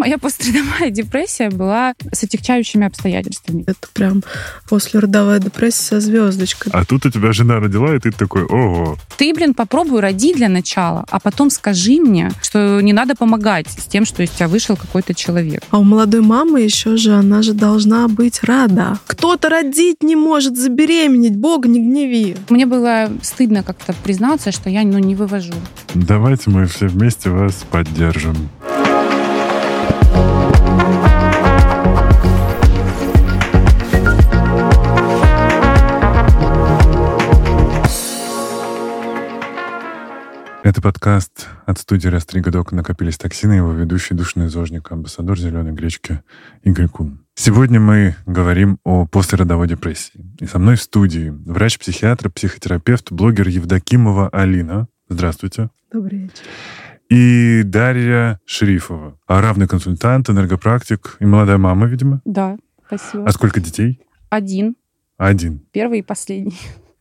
моя постридомая депрессия была с отягчающими обстоятельствами. Это прям послеродовая депрессия со звездочкой. А тут у тебя жена родила, и ты такой, ого. Ты, блин, попробуй роди для начала, а потом скажи мне, что не надо помогать с тем, что из тебя вышел какой-то человек. А у молодой мамы еще же, она же должна быть рада. Кто-то родить не может забеременеть, Бог не гневи. Мне было стыдно как-то признаться, что я ну, не вывожу. Давайте мы все вместе вас поддержим. Это подкаст от студии «Растригадок» накопились токсины, его ведущий душный зожник, амбассадор «Зеленой гречки» Игорь Кун. Сегодня мы говорим о послеродовой депрессии. И со мной в студии врач-психиатр, психотерапевт, блогер Евдокимова Алина. Здравствуйте. Добрый вечер. И Дарья Шерифова, а равный консультант, энергопрактик и молодая мама, видимо. Да, спасибо. А сколько детей? Один. Один. Первый и последний.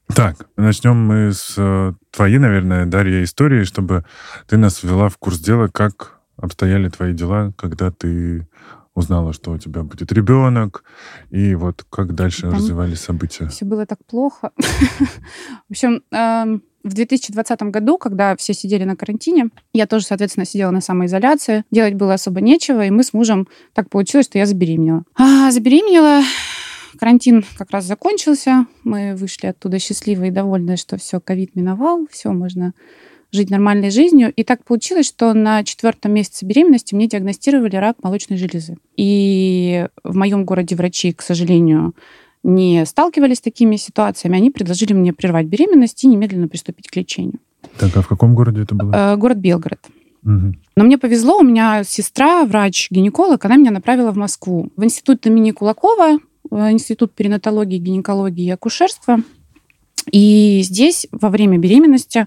Так, начнем мы с э, твоей, наверное, Дарья, истории, чтобы ты нас ввела в курс дела, как обстояли твои дела, когда ты узнала, что у тебя будет ребенок, и вот как дальше Там развивались события. Все было так плохо. В общем, эм, в 2020 году, когда все сидели на карантине, я тоже, соответственно, сидела на самоизоляции. Делать было особо нечего, и мы с мужем так получилось, что я забеременела. А, забеременела, карантин как раз закончился, мы вышли оттуда счастливые и довольные, что все, ковид миновал, все, можно жить нормальной жизнью. И так получилось, что на четвертом месяце беременности мне диагностировали рак молочной железы. И в моем городе врачи, к сожалению, не сталкивались с такими ситуациями. Они предложили мне прервать беременность и немедленно приступить к лечению. Так, а в каком городе это было? Э, Город Белгород. Но мне повезло, у меня сестра, врач-гинеколог, она меня направила в Москву, в институт имени Кулакова, э, институт перинатологии, гинекологии и акушерства. И здесь во время беременности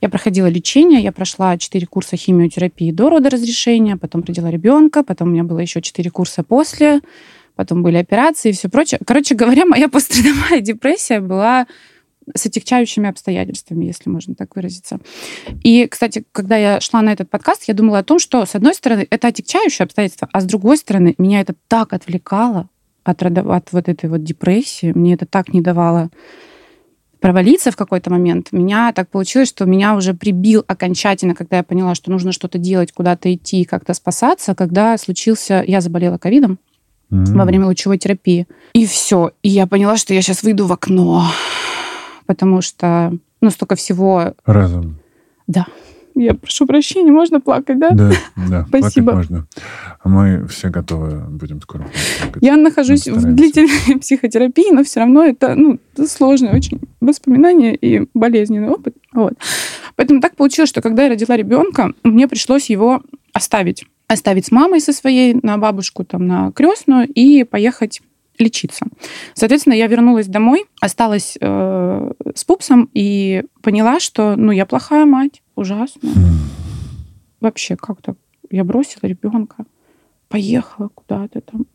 я проходила лечение, я прошла 4 курса химиотерапии до родоразрешения, потом родила ребенка, потом у меня было еще 4 курса после, потом были операции и все прочее. Короче говоря, моя постридомая депрессия была с отягчающими обстоятельствами, если можно так выразиться. И, кстати, когда я шла на этот подкаст, я думала о том, что, с одной стороны, это отягчающие обстоятельства, а с другой стороны, меня это так отвлекало от, от вот этой вот депрессии, мне это так не давало провалиться в какой-то момент. Меня так получилось, что меня уже прибил окончательно, когда я поняла, что нужно что-то делать, куда-то идти, как-то спасаться, когда случился... Я заболела ковидом М. во время лучевой терапии. И все. И я поняла, что я сейчас выйду в окно, потому что ну, столько всего... Разом. Да. Я прошу прощения, можно плакать, да? Да, да. плакать Спасибо. можно. А мы все готовы будем скоро плакать. Я нахожусь в длительной психотерапии, но все равно это, ну, это сложные очень воспоминания и болезненный опыт. Вот. Поэтому так получилось, что когда я родила ребенка, мне пришлось его оставить. Оставить с мамой со своей на бабушку, там, на крестную и поехать лечиться. Соответственно, я вернулась домой, осталась э, с пупсом и поняла, что, ну, я плохая мать, ужасно. М. Вообще, как так? Я бросила ребенка, поехала куда-то там.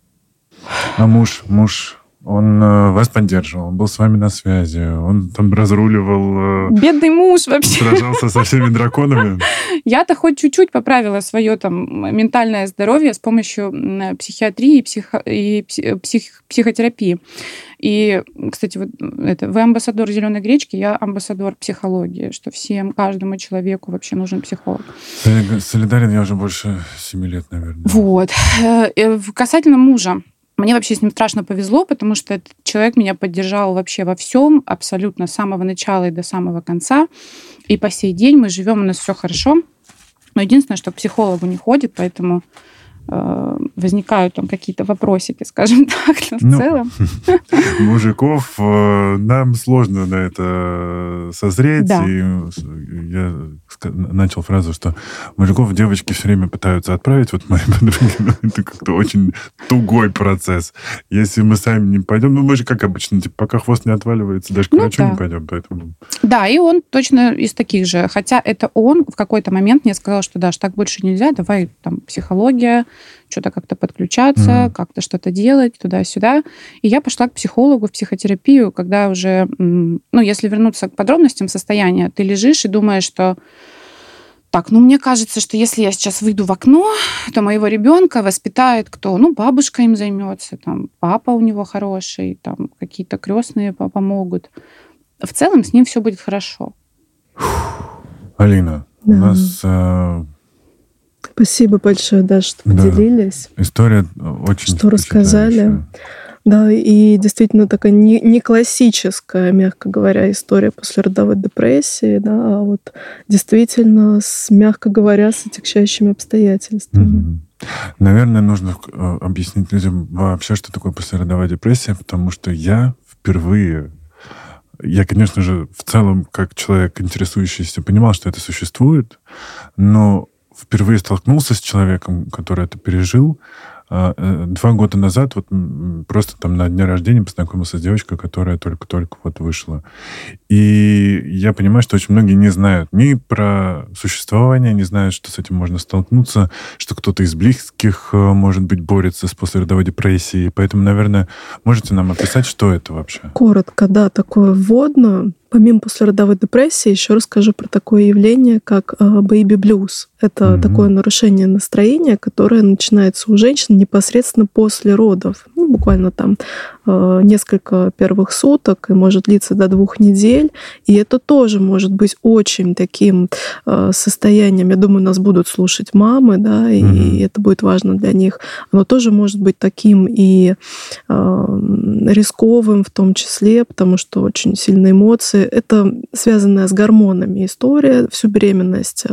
А муж, муж, он э, вас поддерживал, он был с вами на связи, он там разруливал, э, Бедный муж вообще. сражался со всеми драконами. Я-то хоть чуть-чуть поправила свое там ментальное здоровье с помощью психиатрии и, психо- и пси- псих- психотерапии. И, кстати, вот это, вы амбассадор зеленой гречки, я амбассадор психологии, что всем, каждому человеку вообще нужен психолог. Соли- Солидарен я уже больше семи лет, наверное. Вот. Э, Касательно мужа. Мне вообще с ним страшно повезло, потому что этот человек меня поддержал вообще во всем, абсолютно с самого начала и до самого конца. И по сей день мы живем, у нас все хорошо. Но единственное, что к психологу не ходит, поэтому возникают там какие-то вопросики, скажем так, но в Ну, целом. Мужиков э, нам сложно на это созреть. Да. И я начал фразу, что мужиков девочки все время пытаются отправить. Вот мои подруги, ну, это как-то очень тугой процесс. Если мы сами не пойдем, ну мы же как обычно, типа, пока хвост не отваливается, даже к Ну врачу да. не пойдем. Поэтому Да, и он точно из таких же. Хотя это он в какой-то момент мне сказал, что Даш, так больше нельзя, давай там психология, что-то как-то подключаться, Мгм. как-то что-то делать туда-сюда. И я пошла к психологу в психотерапию, когда уже, ну, если вернуться к подробностям состояния, ты лежишь и думаешь, что Так, ну мне кажется, что если я сейчас выйду в окно, то моего ребенка воспитает кто? Ну, бабушка им займется, там, папа у него хороший, там, какие-то крестные помогут. В целом с ним все будет хорошо. Алина, да. у нас э, Спасибо большое, да, что поделились. Да. История очень Что рассказали. Да, и действительно такая не, не классическая, мягко говоря, история после родовой депрессии, да, а вот действительно, с, мягко говоря, с отягчающими обстоятельствами. Mm-hmm. Наверное, нужно э, объяснить людям вообще, что такое послеродовая депрессия, потому что я впервые я, конечно же, в целом, как человек, интересующийся, понимал, что это существует, но впервые столкнулся с человеком, который это пережил, а, э, два года назад вот просто там на дне рождения познакомился с девочкой, которая только-только вот вышла. И я понимаю, что очень многие не знают ни про существование, не знают, что с этим можно столкнуться, что кто-то из близких, э, может быть, борется с послеродовой депрессией. Поэтому, наверное, можете нам описать, что это вообще? Коротко, да, такое вводное. Помимо послеродовой депрессии, еще расскажу про такое явление, как baby blues. Это mm-hmm. такое нарушение настроения, которое начинается у женщин непосредственно после родов. Ну, буквально там э, несколько первых суток и может длиться до двух недель. И это тоже может быть очень таким э, состоянием. Я думаю, нас будут слушать мамы, да, и mm-hmm. это будет важно для них. Оно тоже может быть таким и э, рисковым в том числе, потому что очень сильные эмоции это связанная с гормонами история. Всю беременность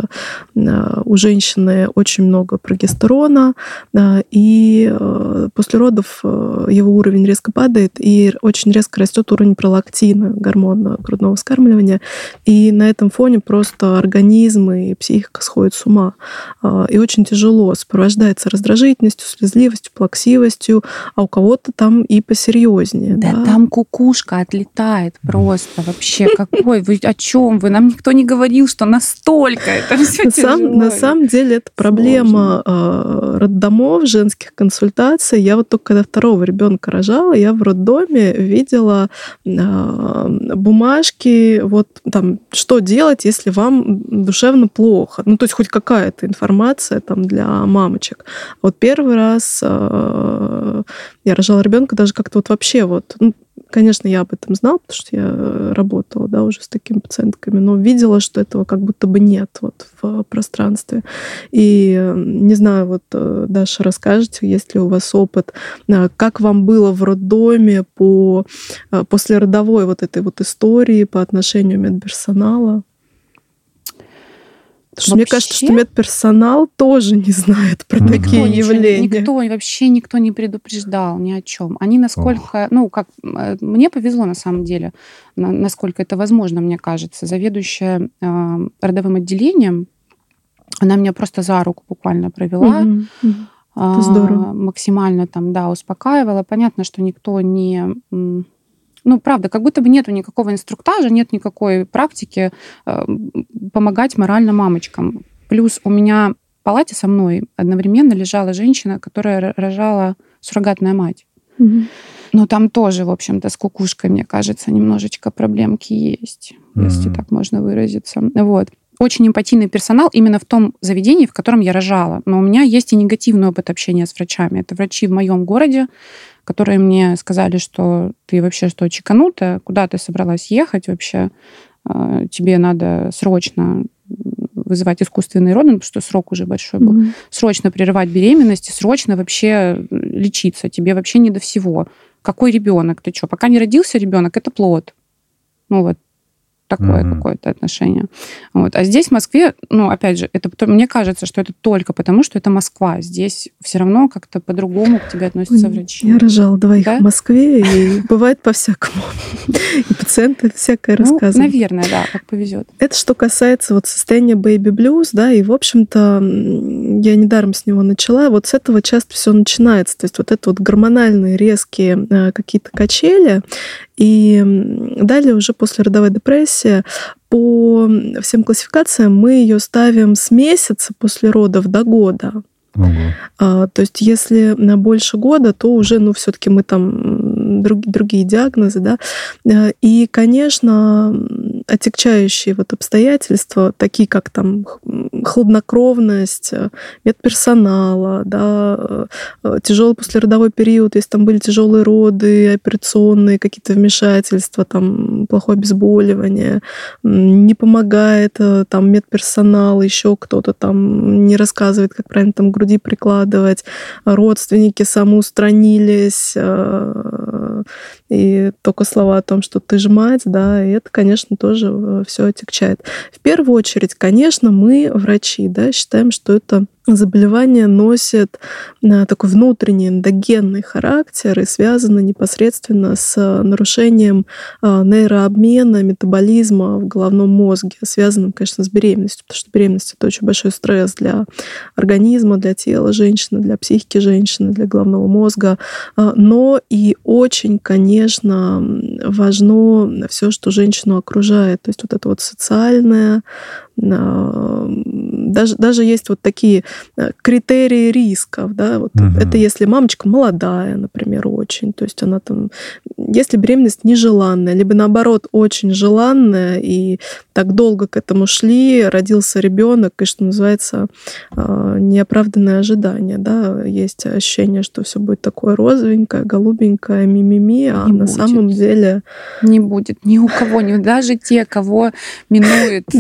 э, у женщины очень много прогестерона, э, и э, после родов его уровень резко падает, и очень резко растет уровень пролактина, гормона грудного вскармливания. И на этом фоне просто организм и психика сходят с ума. И очень тяжело. Сопровождается раздражительностью, слезливостью, плаксивостью, а у кого-то там и посерьезнее. Да, да? там кукушка отлетает просто вообще вообще? Какой? Вы о чем вы? Нам никто не говорил, что настолько это все на, сам, на самом деле это проблема э, роддомов, женских консультаций. Я вот только когда второго ребенка рожала, я в роддоме видела э, бумажки, вот там, что делать, если вам душевно плохо. Ну, то есть хоть какая-то информация там для мамочек. Вот первый раз э, я рожала ребенка даже как-то вот вообще вот, ну, Конечно, я об этом знала, потому что я э, работала, да, уже с такими пациентками, но видела, что этого как будто бы нет вот в пространстве. И э, не знаю, вот, э, Даша, расскажете, есть ли у вас опыт, как вам было в роддоме по, после родовой вот этой вот истории по отношению медперсонала? Что мне кажется, что медперсонал тоже не знает про никто такие ничего, явления. Никто, вообще никто не предупреждал ни о чем. Они насколько, Ох. ну, как э, мне повезло на самом деле, насколько это возможно, мне кажется. Заведующая э, родовым отделением, она меня просто за руку буквально провела. Угу, угу. Это здорово. Максимально там, да, успокаивала. Понятно, что никто не ну, правда, как будто бы нет никакого инструктажа, нет никакой практики э, помогать морально мамочкам. Плюс у меня в палате со мной одновременно лежала женщина, которая рожала суррогатная мать. Угу. Но там тоже, в общем-то, с кукушкой, мне кажется, немножечко проблемки есть, mm если так можно выразиться. Вот. Очень эмпатийный персонал именно в том заведении, в котором я рожала. Но у меня есть и негативный опыт общения с врачами. Это врачи в моем городе, которые мне сказали, что ты вообще что, чеканутая, куда ты собралась ехать вообще, а, тебе надо срочно вызывать искусственный роды, потому что срок уже большой был, mm-hmm. срочно прерывать беременность срочно вообще лечиться. Тебе вообще не до всего. Какой ребенок? Ты что? Пока не родился ребенок, это плод. Ну вот такое mm-hmm. какое-то отношение. Вот. А здесь, в Москве, ну, опять же, это мне кажется, что это только потому, что это Москва. Здесь все равно как-то по-другому к тебе относятся врачи. Я рожала двоих да? в Москве, и бывает по-всякому. И пациенты всякое ну, рассказывают. Наверное, да, как повезет. Это что касается вот состояния baby blues, да, и, в общем-то, я недаром с него начала, вот с этого часто все начинается. То есть вот это вот гормональные резкие э, какие-то качели, и далее уже после родовой депрессии по всем классификациям мы ее ставим с месяца после родов до года. Ого. А, то есть, если на больше года, то уже, ну, все-таки мы там друг, другие диагнозы, да. А, и, конечно, отягчающие вот обстоятельства, такие как там хладнокровность, э, медперсонала, да, э, тяжелый послеродовой период, если там были тяжелые роды, операционные какие-то вмешательства, там плохое обезболивание, не помогает там медперсонал, еще кто-то там не рассказывает, как правильно там груди прикладывать, родственники самоустранились, и только слова о том, что ты же мать, да, и это, конечно, тоже э, все отягчает. В первую очередь, конечно, мы, врачи, да, считаем, что это заболевание носит э, такой внутренний эндогенный характер и связано непосредственно с нарушением э, нейрообмена, метаболизма в головном мозге, связанным, конечно, с беременностью, потому что беременность — это очень большой стресс для организма, для тела женщины, для психики женщины, для головного мозга, э, но и очень, конечно, важно все, что женщину окружает, то есть вот это вот социальное, даже, даже есть вот такие э, критерии рисков, да, вот угу. это если мамочка молодая, например, очень, то есть она там, если беременность нежеланная, либо наоборот очень желанная, и так долго к этому шли, родился ребенок, и что называется э, неоправданное ожидание, да, есть ощущение, что все будет такое розовенькое, голубенькое, мимими, а не на будет. самом деле не будет ни у кого, ни даже те, кого минует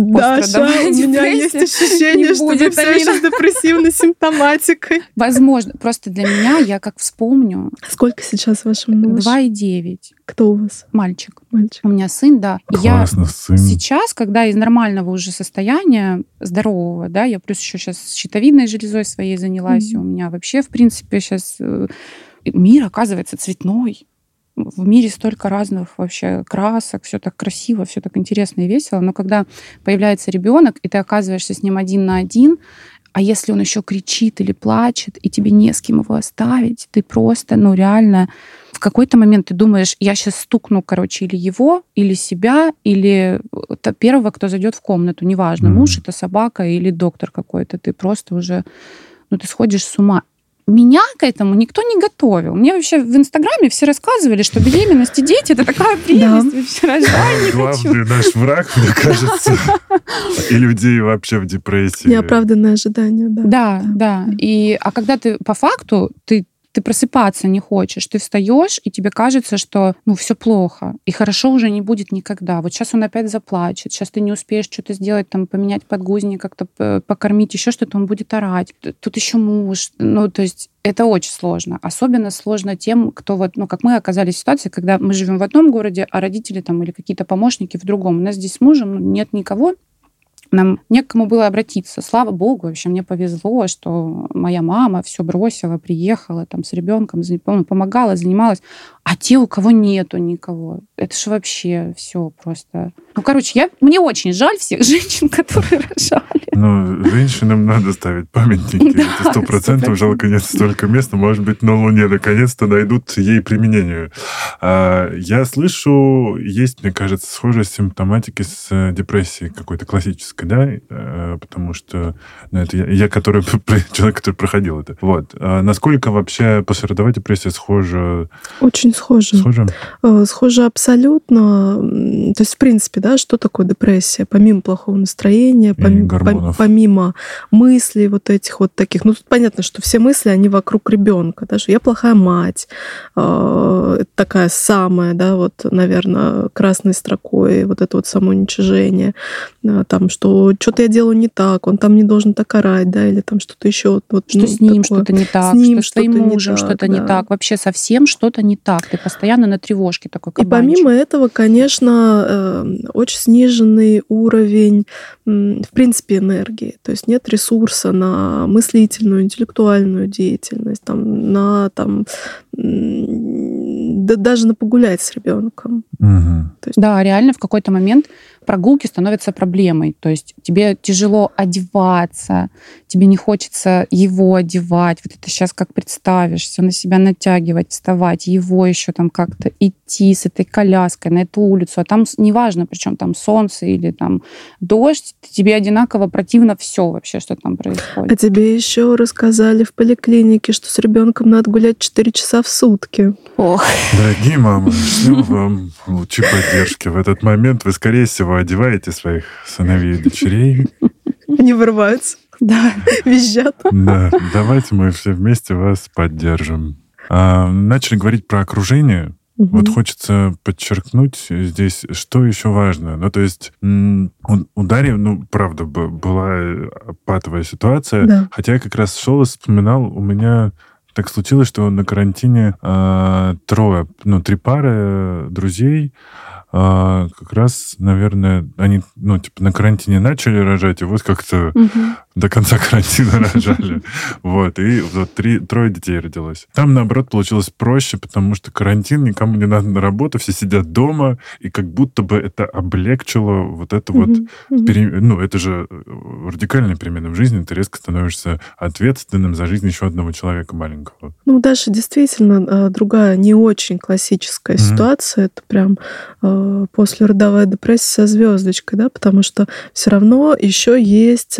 пострадовая у меня есть ощущение, что вы все еще с депрессивной симптоматикой. Возможно. Просто для меня, я как вспомню... Сколько сейчас вашему и девять. Кто у вас? Мальчик. Мальчик. У меня сын, да. Классно, я сын. сейчас, когда из нормального уже состояния, здорового, да, я плюс еще сейчас щитовидной железой своей занялась, mm-hmm. у меня вообще, в принципе, сейчас э, мир оказывается цветной в мире столько разных вообще красок, все так красиво, все так интересно и весело. Но когда появляется ребенок, и ты оказываешься с ним один на один, а если он еще кричит или плачет, и тебе не с кем его оставить, ты просто, ну реально, в какой-то момент ты думаешь, я сейчас стукну, короче, или его, или себя, или первого, кто зайдет в комнату, неважно, mm-hmm. муж это собака или доктор какой-то, ты просто уже, ну ты сходишь с ума меня к этому никто не готовил. Мне вообще в Инстаграме все рассказывали, что беременность и дети — это такая прелесть. Вообще рожай, не Главный наш враг, мне кажется, и людей вообще в депрессии. Неоправданное ожидание, да. Да, да. И, а когда ты по факту, ты ты просыпаться не хочешь, ты встаешь, и тебе кажется, что ну все плохо, и хорошо уже не будет никогда. Вот сейчас он опять заплачет, сейчас ты не успеешь что-то сделать, там поменять подгузник, как-то покормить, еще что-то, он будет орать. Тут еще муж. Ну, то есть это очень сложно. Особенно сложно тем, кто вот, ну, как мы оказались в ситуации, когда мы живем в одном городе, а родители там или какие-то помощники в другом. У нас здесь с мужем ну, нет никого, нам не к кому было обратиться. Слава богу, вообще мне повезло, что моя мама все бросила, приехала там с ребенком, помогала, занималась. А те, у кого нету никого, это же вообще все просто. Ну, короче, я, мне очень жаль всех женщин, которые рожали. Ну, женщинам надо ставить памятники. Да, это сто процентов. Жалко, нет столько места. Может быть, на Луне наконец-то найдут ей применение. А, я слышу, есть, мне кажется, схожая симптоматики с э, депрессией какой-то классической, да? Э, потому что ну, это я, я который, человек, который проходил это. Вот. А насколько вообще послеродовая депрессия схожа? Очень очень схожи. Схожи? Э, схожи абсолютно. То есть, в принципе, да, что такое депрессия? Помимо плохого настроения, помимо, помимо мыслей вот этих вот таких. Ну, тут понятно, что все мысли, они вокруг ребенка. Да, что я плохая мать. Э, такая самая, да, вот, наверное, красной строкой, вот это вот самоуничижение. Там, что что-то я делаю не так, он там не должен так орать, да, или там что-то еще. Вот, что ну, с ним что-то не так, с ним что с твоим мужем что-то не так. Вообще совсем что-то не так. Ты постоянно на тревожке такой кабанчик. И помимо этого, конечно, э, очень сниженный уровень, в принципе, энергии. То есть нет ресурса на мыслительную, интеллектуальную деятельность, там, на там, да, даже на погулять с ребенком. Угу. есть... Да, реально в какой-то момент прогулки становятся проблемой. То есть тебе тяжело одеваться, тебе не хочется его одевать. Вот это сейчас как представишь, все на себя натягивать, вставать, его еще там как-то идти с этой коляской на эту улицу. А там неважно, причем там солнце или там дождь, тебе одинаково противно все вообще, что там происходит. А тебе еще рассказали в поликлинике, что с ребенком надо гулять 4 часа в сутки. Ох. Дорогие мамы, шлем вам лучи поддержки. В этот момент вы, скорее всего, вы одеваете своих сыновей и дочерей. Они вырываются. Да. Визжат. Да, давайте мы все вместе вас поддержим. А, начали говорить про окружение. Угу. Вот хочется подчеркнуть здесь, что еще важно. Ну, то есть у Дарьи, ну, правда, была патовая ситуация. Да. Хотя я как раз шел и вспоминал, у меня так случилось, что на карантине э, трое, ну, три пары друзей, а, как раз, наверное, они, ну, типа, на карантине начали рожать, и вот как-то угу. До конца карантина рожали. Вот, и вот три, трое детей родилось. Там, наоборот, получилось проще, потому что карантин, никому не надо на работу, все сидят дома, и как будто бы это облегчило вот это вот... Ну, это же э, радикальная перемена в жизни, ты резко становишься ответственным за жизнь еще одного человека маленького. Ну, даже действительно а, другая, не очень классическая ситуация, это прям а, послеродовая депрессия со звездочкой, да, потому что все равно еще есть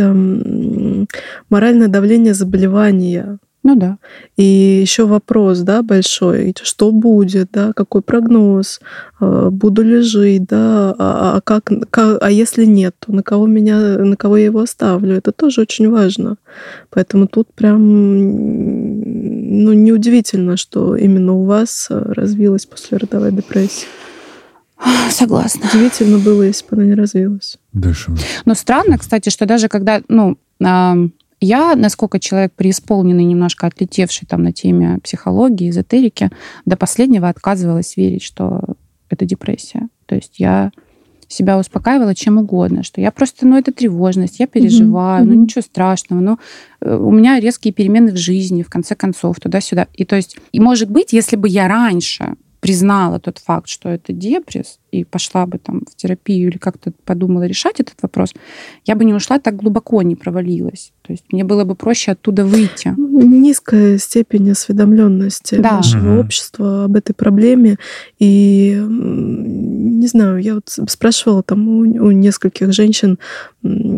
моральное давление заболевания. Ну да. И еще вопрос, да, большой, что будет, да, какой прогноз, э, буду ли жить, да, а, а как, как, а если нет, то на кого меня, на кого я его оставлю, это тоже очень важно. Поэтому тут прям, ну, неудивительно, что именно у вас э, развилась послеродовая депрессия. Согласна. Удивительно было, если бы она не развилась. Дышим. Но странно, кстати, что даже когда, ну, я, насколько человек преисполненный, немножко отлетевший там на теме психологии, эзотерики, до последнего отказывалась верить, что это депрессия. То есть я себя успокаивала чем угодно, что я просто, ну, это тревожность, я переживаю, mm-hmm. ну, ничего страшного, ну, э, у меня резкие перемены в жизни, в конце концов, туда-сюда. И то есть, и может быть, если бы я раньше признала тот факт, что это депресс, и пошла бы там в терапию или как-то подумала решать этот вопрос, я бы не ушла так глубоко, не провалилась. То есть мне было бы проще оттуда выйти. Низкая степень осведомленности да. нашего угу. общества об этой проблеме. И не знаю, я вот спрашивала там у, у нескольких женщин,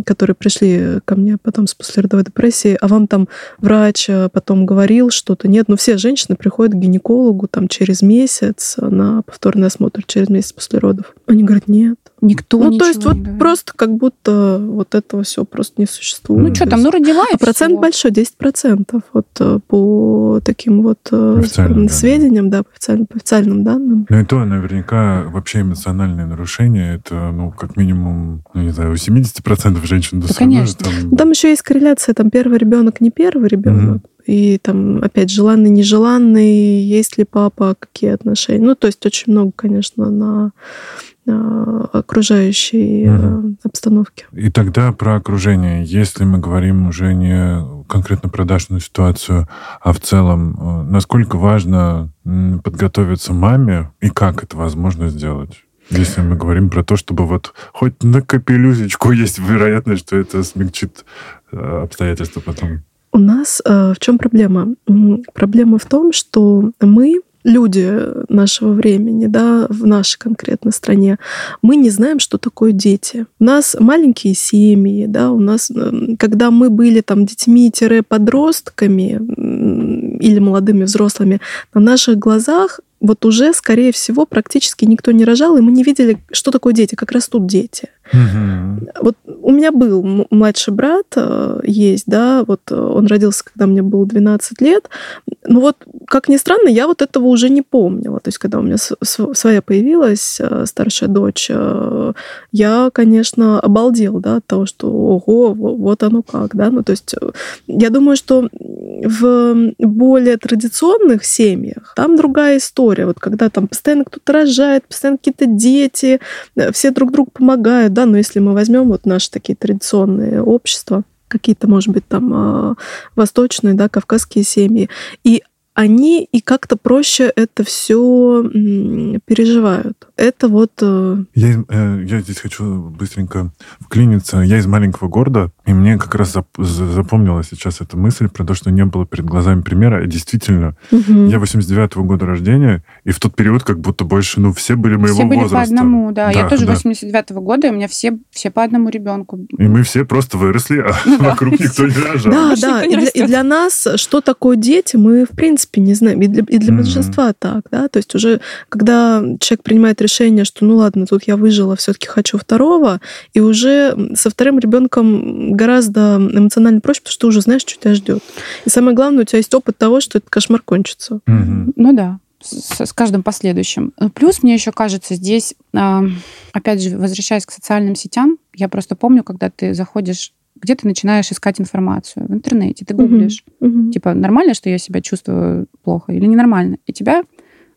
которые пришли ко мне потом с послеродовой депрессией, а вам там врач а, потом говорил что-то? Нет, ну все женщины приходят к гинекологу там через месяц на повторный осмотр, через месяц после родов. Они говорят, нет. Никто Ну, то есть вот говорит. просто как будто вот этого все просто не существует. Ну, что там, ну, родила А процент всего. большой, 10%. Вот э, по таким вот э, официальным сведениям, да, по официальным, по официальным данным. Ну, и то наверняка вообще эмоциональные нарушения, это, ну, как минимум, ну, не знаю, у 70% женщин да, конечно. Там... там еще есть корреляция, там первый ребенок, не первый ребенок. Mm-hmm. И там, опять, желанный, нежеланный, есть ли папа, какие отношения. Ну, то есть очень много, конечно, на окружающей угу. обстановке. И тогда про окружение. Если мы говорим уже не конкретно про Дашную ситуацию, а в целом, э, насколько важно подготовиться маме и как это возможно сделать? Если мы говорим про то, чтобы вот хоть на капелюзечку есть вероятность, что это смягчит э, обстоятельства потом. У нас э, в чем проблема? Проблема в том, что мы люди нашего времени, да, в нашей конкретной стране, мы не знаем, что такое дети. У нас маленькие семьи, да, у нас, э, когда мы были там детьми-подростками или молодыми взрослыми, на наших глазах вот уже, скорее всего, практически никто не рожал, и мы не видели, что такое дети, как растут дети. Угу. Вот у меня был младший брат, э, есть, да, вот э, он родился, когда мне было 12 лет. Но вот, как ни странно, я вот этого уже не помнила. То есть, когда у меня своя появилась э, старшая дочь, я, конечно, обалдел, да, от того, что, ого, вот оно как, да. Ну, то есть, я думаю, что в более традиционных семьях там другая история. Вот когда там постоянно кто-то рожает, постоянно какие-то дети, все друг другу помогают, да, но если мы возьмем вот наши такие традиционные общества, какие-то, может быть, там а, восточные, да, кавказские семьи, и они и как-то проще это все переживают. Это вот... Э, я, э, я здесь хочу быстренько вклиниться. Я из маленького города, и мне как раз запомнилась сейчас эта мысль про то, что не было перед глазами примера. И действительно, угу. я 89-го года рождения, и в тот период как будто больше, ну, все были моего все были возраста. по одному, да. да я тоже да. 89-го года, и у меня все, все по одному ребенку. И мы все просто выросли, а ну вокруг никто не рожал. Да, да. И для нас, что такое дети, мы, в принципе, не знаем. И для большинства так, да. То есть уже, когда человек принимает решение, что ну ладно, тут я выжила, все-таки хочу второго, и уже со вторым ребенком гораздо эмоционально проще, потому что ты уже знаешь, что тебя ждет. И самое главное, у тебя есть опыт того, что этот кошмар кончится. Угу. Ну да с, с каждым последующим. Плюс, мне еще кажется, здесь, а, опять же, возвращаясь к социальным сетям, я просто помню, когда ты заходишь где ты начинаешь искать информацию в интернете, ты гуглишь, uh-huh. типа, нормально, что я себя чувствую плохо или ненормально, и тебя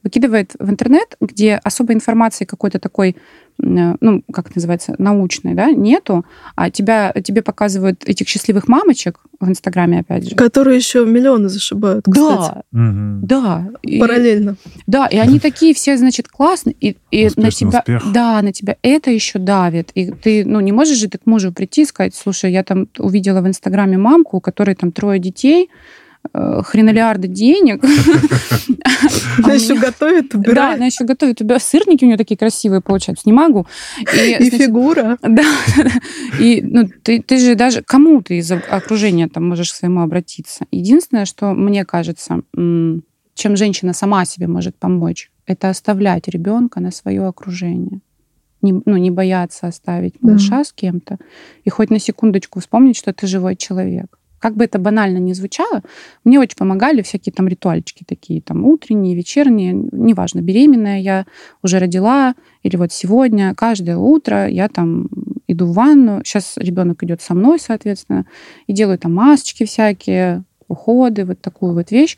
выкидывает в интернет, где особой информации какой-то такой Э, ну, как это называется, научной, да, нету, а тебя, тебе показывают этих счастливых мамочек в Инстаграме, опять же. Которые еще миллионы зашибают, кстати. Да, да. Параллельно. И, да, и они такие все, значит, классные, и, и на тебя, успех. да, на тебя это еще давит, и ты, ну, не можешь же ты к мужу прийти и сказать, слушай, я там увидела в Инстаграме мамку, у которой там трое детей, хренолиарды денег. Она еще готовит, убирает. Да, она еще готовит. убирает. Сырники у нее такие красивые получаются, не могу. И фигура. Да. И ну, ты, ты же даже кому ты из окружения там можешь к своему обратиться. Единственное, что мне кажется, чем женщина сама себе может помочь, это оставлять ребенка на свое окружение. Не, ну, не бояться оставить малыша да. с кем-то. И хоть на секундочку вспомнить, что ты живой человек. Как бы это банально ни звучало, мне очень помогали всякие там ритуальчики такие, там утренние, вечерние, неважно, беременная я, уже родила, или вот сегодня, каждое утро я там иду в ванну, сейчас ребенок идет со мной, соответственно, и делаю там масочки всякие, уходы, вот такую вот вещь.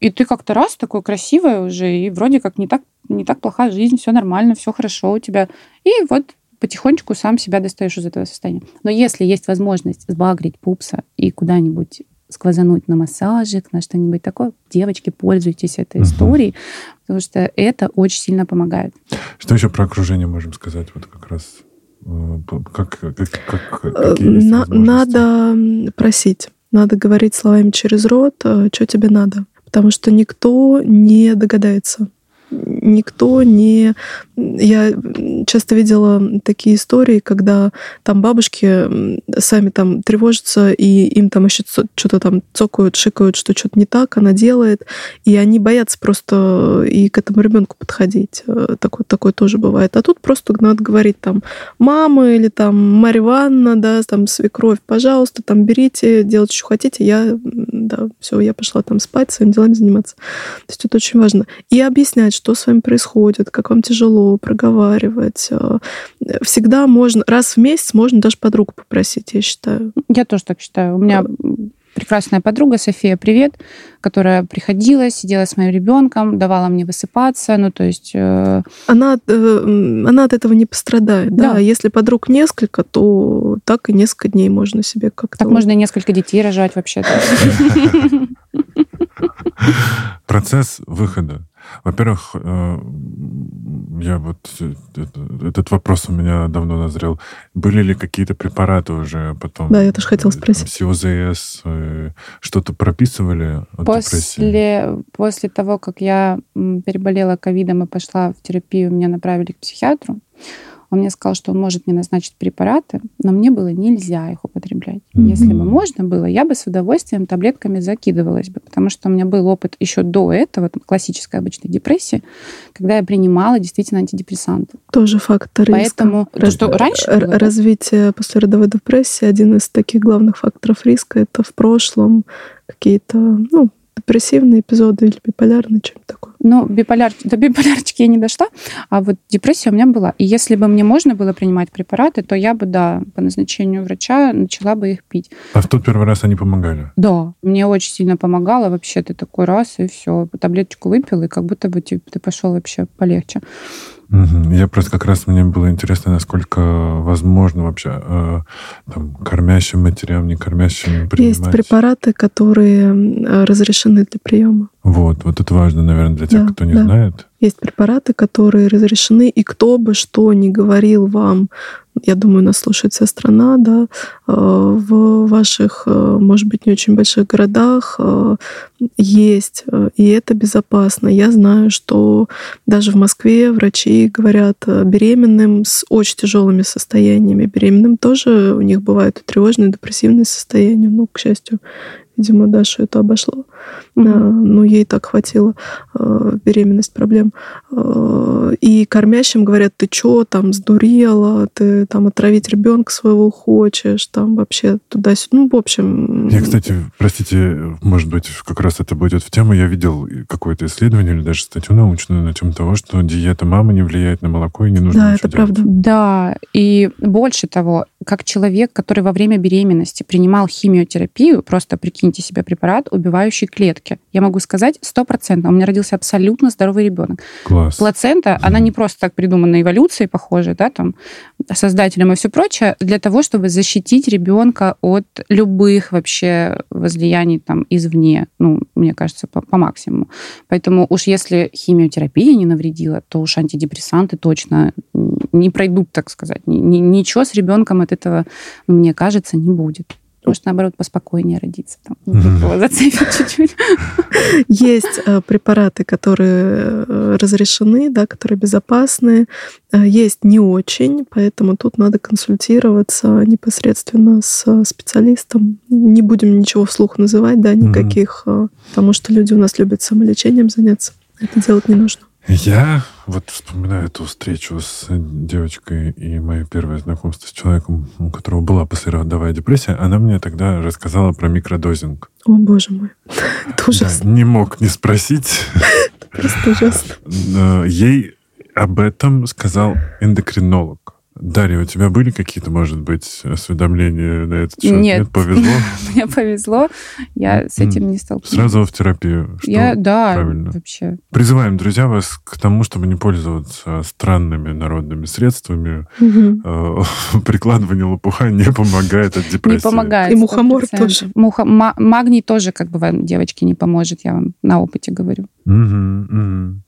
И ты как-то раз такой красивая уже, и вроде как не так, не так плохая жизнь, все нормально, все хорошо у тебя. И вот потихонечку сам себя достаешь из этого состояния. Но если есть возможность сбагрить пупса и куда-нибудь сквозануть на массажик, на что-нибудь такое, девочки, пользуйтесь этой угу. историей, потому что это очень сильно помогает. Что еще про окружение можем сказать? Вот как раз э, как, как, как, э, На, надо просить, надо говорить словами через рот, э, что тебе надо, потому что никто не догадается никто не... Я часто видела такие истории, когда там бабушки сами там тревожатся, и им там еще что-то там цокают, шикают, что что-то не так, она делает, и они боятся просто и к этому ребенку подходить. Э, такое, такое тоже бывает. А тут просто надо говорить там мама или там Марья Ивановна, да, там свекровь, пожалуйста, там берите, делайте, что хотите, я, да, все, я пошла там спать, своими делами заниматься. То есть это очень важно. И объяснять, что с вами происходит, как вам тяжело проговаривать. Э, всегда можно, раз в месяц можно даже подругу попросить, я считаю. Я тоже так считаю. У меня прекрасная подруга София, привет, которая приходила, сидела с моим ребенком, давала мне высыпаться, ну то есть... Э... Она, э, она от этого не пострадает, да. да. Если подруг несколько, то так и несколько дней можно себе как-то... Так можно и несколько детей рожать вообще-то. Процесс выхода во-первых, э, я вот э, этот вопрос у меня давно назрел. Были ли какие-то препараты уже потом? Да, я тоже хотела спросить. СИОЗС, э, что-то прописывали от после, После того, как я переболела ковидом и пошла в терапию, меня направили к психиатру. Он мне сказал, что он может мне назначить препараты, но мне было нельзя их употреблять. Mm-hmm. Если бы можно было, я бы с удовольствием таблетками закидывалась бы, потому что у меня был опыт еще до этого, классической обычной депрессии, когда я принимала действительно антидепрессанты. Тоже фактор риска. Поэтому, Раз, что раньше было, развитие послеродовой депрессии, один из таких главных факторов риска, это в прошлом какие-то, ну, депрессивные эпизоды или биполярные, чем-то? Ну, биполяр... до биполярчики я не дошла, а вот депрессия у меня была. И если бы мне можно было принимать препараты, то я бы, да, по назначению врача начала бы их пить. А в тот первый раз они помогали? Да, мне очень сильно помогало. Вообще ты такой раз, и все, таблеточку выпил, и как будто бы ты, ты пошел вообще полегче. Я просто как раз мне было интересно, насколько возможно вообще э, там, кормящим матерям, не кормящим принимать. Есть препараты, которые разрешены для приема. Вот, вот это важно, наверное, для тех, да, кто не да. знает. Есть препараты, которые разрешены, и кто бы что ни говорил вам, я думаю, нас слушает вся страна, да, э, в ваших, э, может быть, не очень больших городах э, есть, и это безопасно. Я знаю, что даже в Москве врачи говорят беременным с очень тяжелыми состояниями. Беременным тоже у них бывают тревожные, депрессивные состояния. Ну, к счастью, Видимо, Дашу это обошло. Mm-hmm. Ну, ей так хватило э, беременность проблем. Э, и кормящим говорят, ты чё, там, сдурела, ты там отравить ребенка своего хочешь, там вообще туда-сюда. Ну, в общем... Я, кстати, простите, может быть, как раз это будет в тему. Я видел какое-то исследование или даже статью научную на тему того, что диета мамы не влияет на молоко и не нужно Да, это делать. правда. Да, и больше того, как человек, который во время беременности принимал химиотерапию, просто прикиньте себе препарат, убивающий клетки. Я могу сказать стопроцентно, у меня родился абсолютно здоровый ребенок. Класс. Плацента, mm. она не просто так придумана эволюцией, похоже, да, там, создателем и все прочее, для того, чтобы защитить ребенка от любых вообще возлияний там извне, ну, мне кажется, по, по максимуму. Поэтому уж если химиотерапия не навредила, то уж антидепрессанты точно не пройдут, так сказать. Ничего с ребенком от этого, ну, мне кажется, не будет. Может, наоборот, поспокойнее родиться. Там, mm-hmm. зацепить чуть-чуть. Есть э, препараты, которые э, разрешены, да, которые безопасны. Э, есть не очень, поэтому тут надо консультироваться непосредственно с специалистом. Не будем ничего вслух называть, да, никаких, mm-hmm. потому что люди у нас любят самолечением заняться. Это делать не нужно. Я вот вспоминаю эту встречу с девочкой и мое первое знакомство с человеком, у которого была послеродовая депрессия. Она мне тогда рассказала про микродозинг. О, боже мой. Это ужасно. Да, не мог не спросить. Просто ужасно. Ей об этом сказал эндокринолог. Дарья, у тебя были какие-то, может быть, осведомления на этот счет? Нет. Нет повезло? Мне повезло. Я с этим не столкнулась. Сразу в терапию. Что Я, да, правильно. вообще. Призываем, друзья, вас к тому, чтобы не пользоваться странными народными средствами. Угу. Прикладывание лопуха не помогает от депрессии. Не помогает. И мухомор тоже. Муха... Магний тоже, как бы, вам, девочки, не поможет, я вам на опыте говорю. Угу, угу.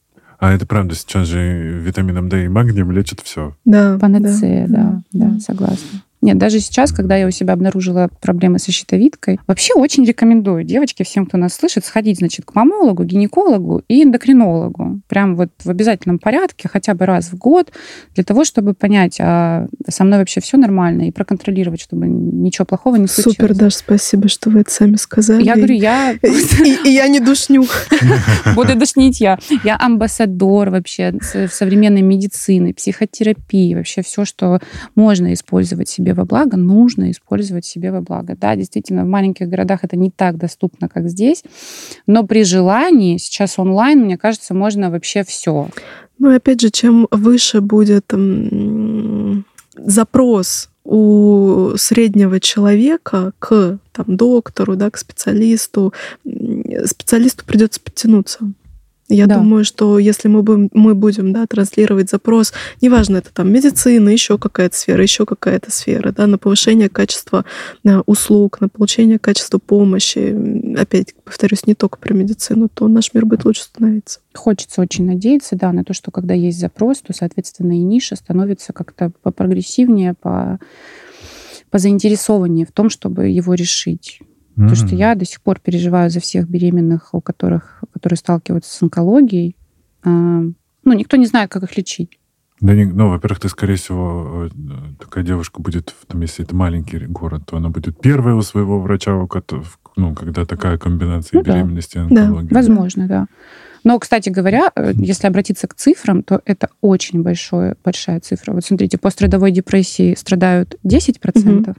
А это правда, сейчас же витамином D и магнием лечат все. Да. Панацея, да, да, да, согласна. Нет, даже сейчас, когда я у себя обнаружила проблемы со щитовидкой, вообще очень рекомендую девочки, всем, кто нас слышит, сходить, значит, к мамологу, гинекологу и эндокринологу. Прям вот в обязательном порядке, хотя бы раз в год, для того, чтобы понять, а со мной вообще все нормально, и проконтролировать, чтобы ничего плохого не случилось. Супер, Даш, спасибо, что вы это сами сказали. Я говорю, я... И я не душню. Буду душнить я. Я амбассадор вообще современной медицины, психотерапии, вообще все, что можно использовать себе во благо, нужно использовать себе во благо. Да, действительно, в маленьких городах это не так доступно, как здесь, но при желании, сейчас онлайн, мне кажется, можно вообще все. Ну, и опять же, чем выше будет запрос у среднего человека к там, доктору, да, к специалисту, специалисту придется подтянуться. Я да. думаю, что если мы будем, мы будем да, транслировать запрос, неважно, это там медицина, еще какая-то сфера, еще какая-то сфера, да, на повышение качества э, услуг, на получение качества помощи, опять повторюсь, не только про медицину, то наш мир будет лучше становиться. Хочется очень надеяться, да, на то, что когда есть запрос, то, соответственно, и ниша становится как-то попрогрессивнее, по, по заинтересованнее в том, чтобы его решить. Mm-hmm. Потому что я до сих пор переживаю за всех беременных, у которых, которые сталкиваются с онкологией. А, ну, никто не знает, как их лечить. Да, не, ну, во-первых, ты, скорее всего, э, такая девушка будет, там, если это маленький город, то она будет первая у своего врача, у которого, ну, когда такая комбинация ну, беременности да. и онкологии. Да, возможно, да. Но, кстати говоря, э, если обратиться к цифрам, то это очень большое, большая цифра. Вот смотрите, пострадовой депрессии страдают 10%, угу.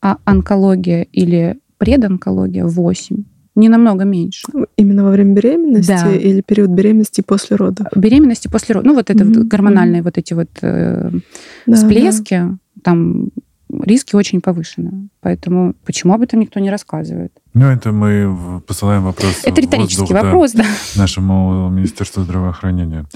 а онкология или предонкология 8 не намного меньше. Именно во время беременности да. или период беременности после родов? Беременности после родов. Ну, вот это mm-hmm. вот гормональные mm-hmm. вот эти вот э, да, всплески, да. там риски очень повышены. Поэтому почему об этом никто не рассказывает? Ну, это мы посылаем вопрос. Это риторический воздух, вопрос, да, да. Нашему Министерству здравоохранения.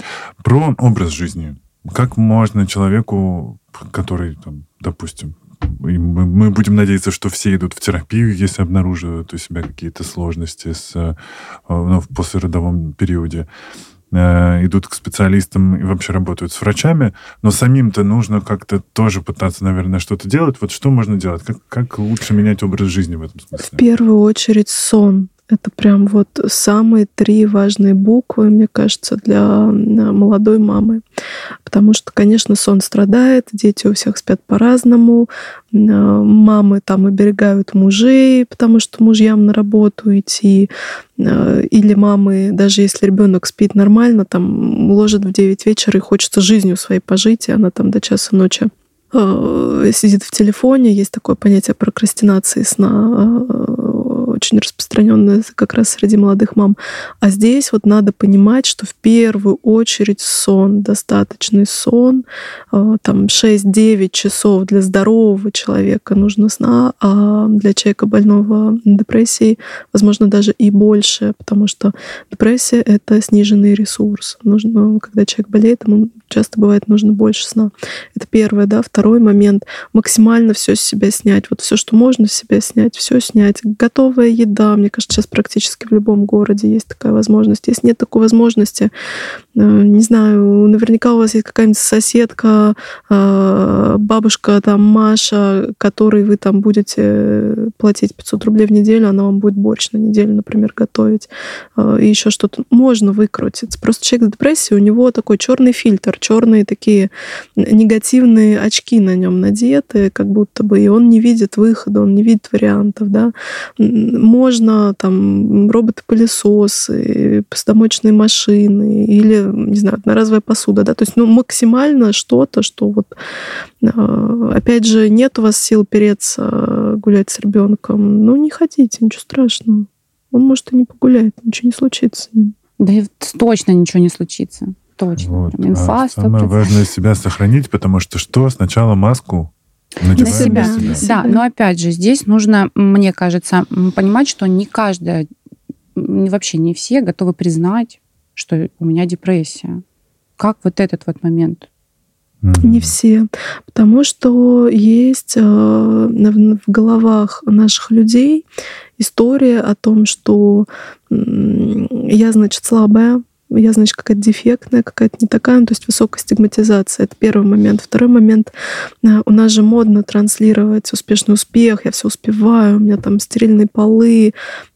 Про образ жизни. Как можно человеку, который, там, допустим, мы, мы будем надеяться, что все идут в терапию, если обнаруживают у себя какие-то сложности с, э, ну, в послеродовом периоде э, идут к специалистам и вообще работают с врачами, но самим-то нужно как-то тоже пытаться, наверное, что-то делать. Вот что можно делать? Как, как лучше менять образ жизни в этом смысле? В первую очередь сон Это прям вот самые три важные буквы, мне кажется, для молодой мамы. Потому что, конечно, сон страдает, дети у всех спят по-разному, мамы там оберегают мужей, потому что мужьям на работу идти, или мамы, даже если ребенок спит нормально, там ложит в 9 вечера и хочется жизнью своей пожить, и она там до часа ночи э, сидит в телефоне. Есть такое понятие прокрастинации сна э, очень распространенная как раз среди молодых мам. А здесь вот надо понимать, что в первую очередь сон, достаточный сон, э, там 6-9 часов для здорового человека нужно сна, а для человека больного депрессией, возможно, даже и больше, потому что депрессия — это сниженный ресурс. Нужно, когда человек болеет, ему часто бывает нужно больше сна. Это первое, да. Второй момент — максимально все с себя снять. Вот все, что можно с себя снять, все снять. Готовая еда, мне кажется, сейчас практически в любом городе есть такая возможность. Если нет такой возможности, э, не знаю, наверняка у вас есть какая-нибудь соседка, э, бабушка там Маша, которой вы там будете платить 500 рублей в неделю, она вам будет борщ на неделю, например, готовить. Э, и еще что-то. Можно выкрутиться. Просто человек с депрессией, у него такой черный фильтр, черные такие негативные очки на нем надеты, как будто бы, и он не видит выхода, он не видит вариантов, да. Можно там роботы-пылесосы, посудомоечные машины или, не знаю, одноразовая посуда, да, то есть, ну, максимально что-то, что вот, а, опять же, нет у вас сил переться гулять с ребенком, ну, не хотите, ничего страшного. Он, может, и не погуляет, ничего не случится с ним. Да точно ничего не случится точно. Вот. Инфа, а самое важное себя сохранить, потому что что? Сначала маску на себя. на себя. Да, но опять же, здесь нужно, мне кажется, понимать, что не каждая, вообще не все готовы признать, что у меня депрессия. Как вот этот вот момент? Не все, потому что есть э, в головах наших людей история о том, что я, значит, слабая, я, значит, какая-то дефектная, какая-то не такая, ну, то есть высокая стигматизация. Это первый момент. Второй момент. Э, у нас же модно транслировать успешный успех, я все успеваю, у меня там стерильные полы,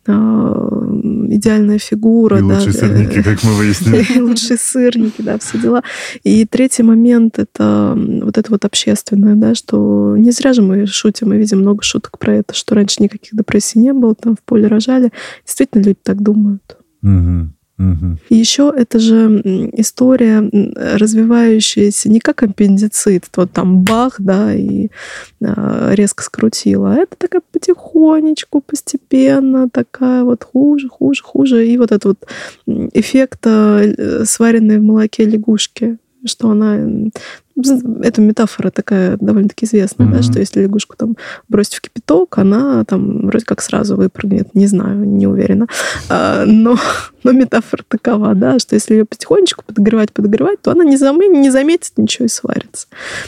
э, идеальная фигура. И да, лучшие сырники, как мы выяснили. лучшие сырники, да, все дела. И третий момент — это вот это вот общественное, да, что не зря же мы шутим, мы видим много шуток про это, что раньше никаких депрессий не было, там в поле рожали. Действительно, люди так думают. Угу. Угу. еще это же история, развивающаяся не как аппендицит, вот там бах, да, и а, резко скрутила, а это такая потихонечку, постепенно, такая вот хуже, хуже, хуже, и вот этот вот эффект э, сваренной в молоке лягушки, что она эта метафора такая довольно-таки известная, mm-hmm. да, что если лягушку там бросить в кипяток, она там вроде как сразу выпрыгнет, не знаю, не уверена. А, но, но метафора такова, да, что если ее потихонечку подогревать, подогревать, то она не, зам... не заметит ничего и сварится.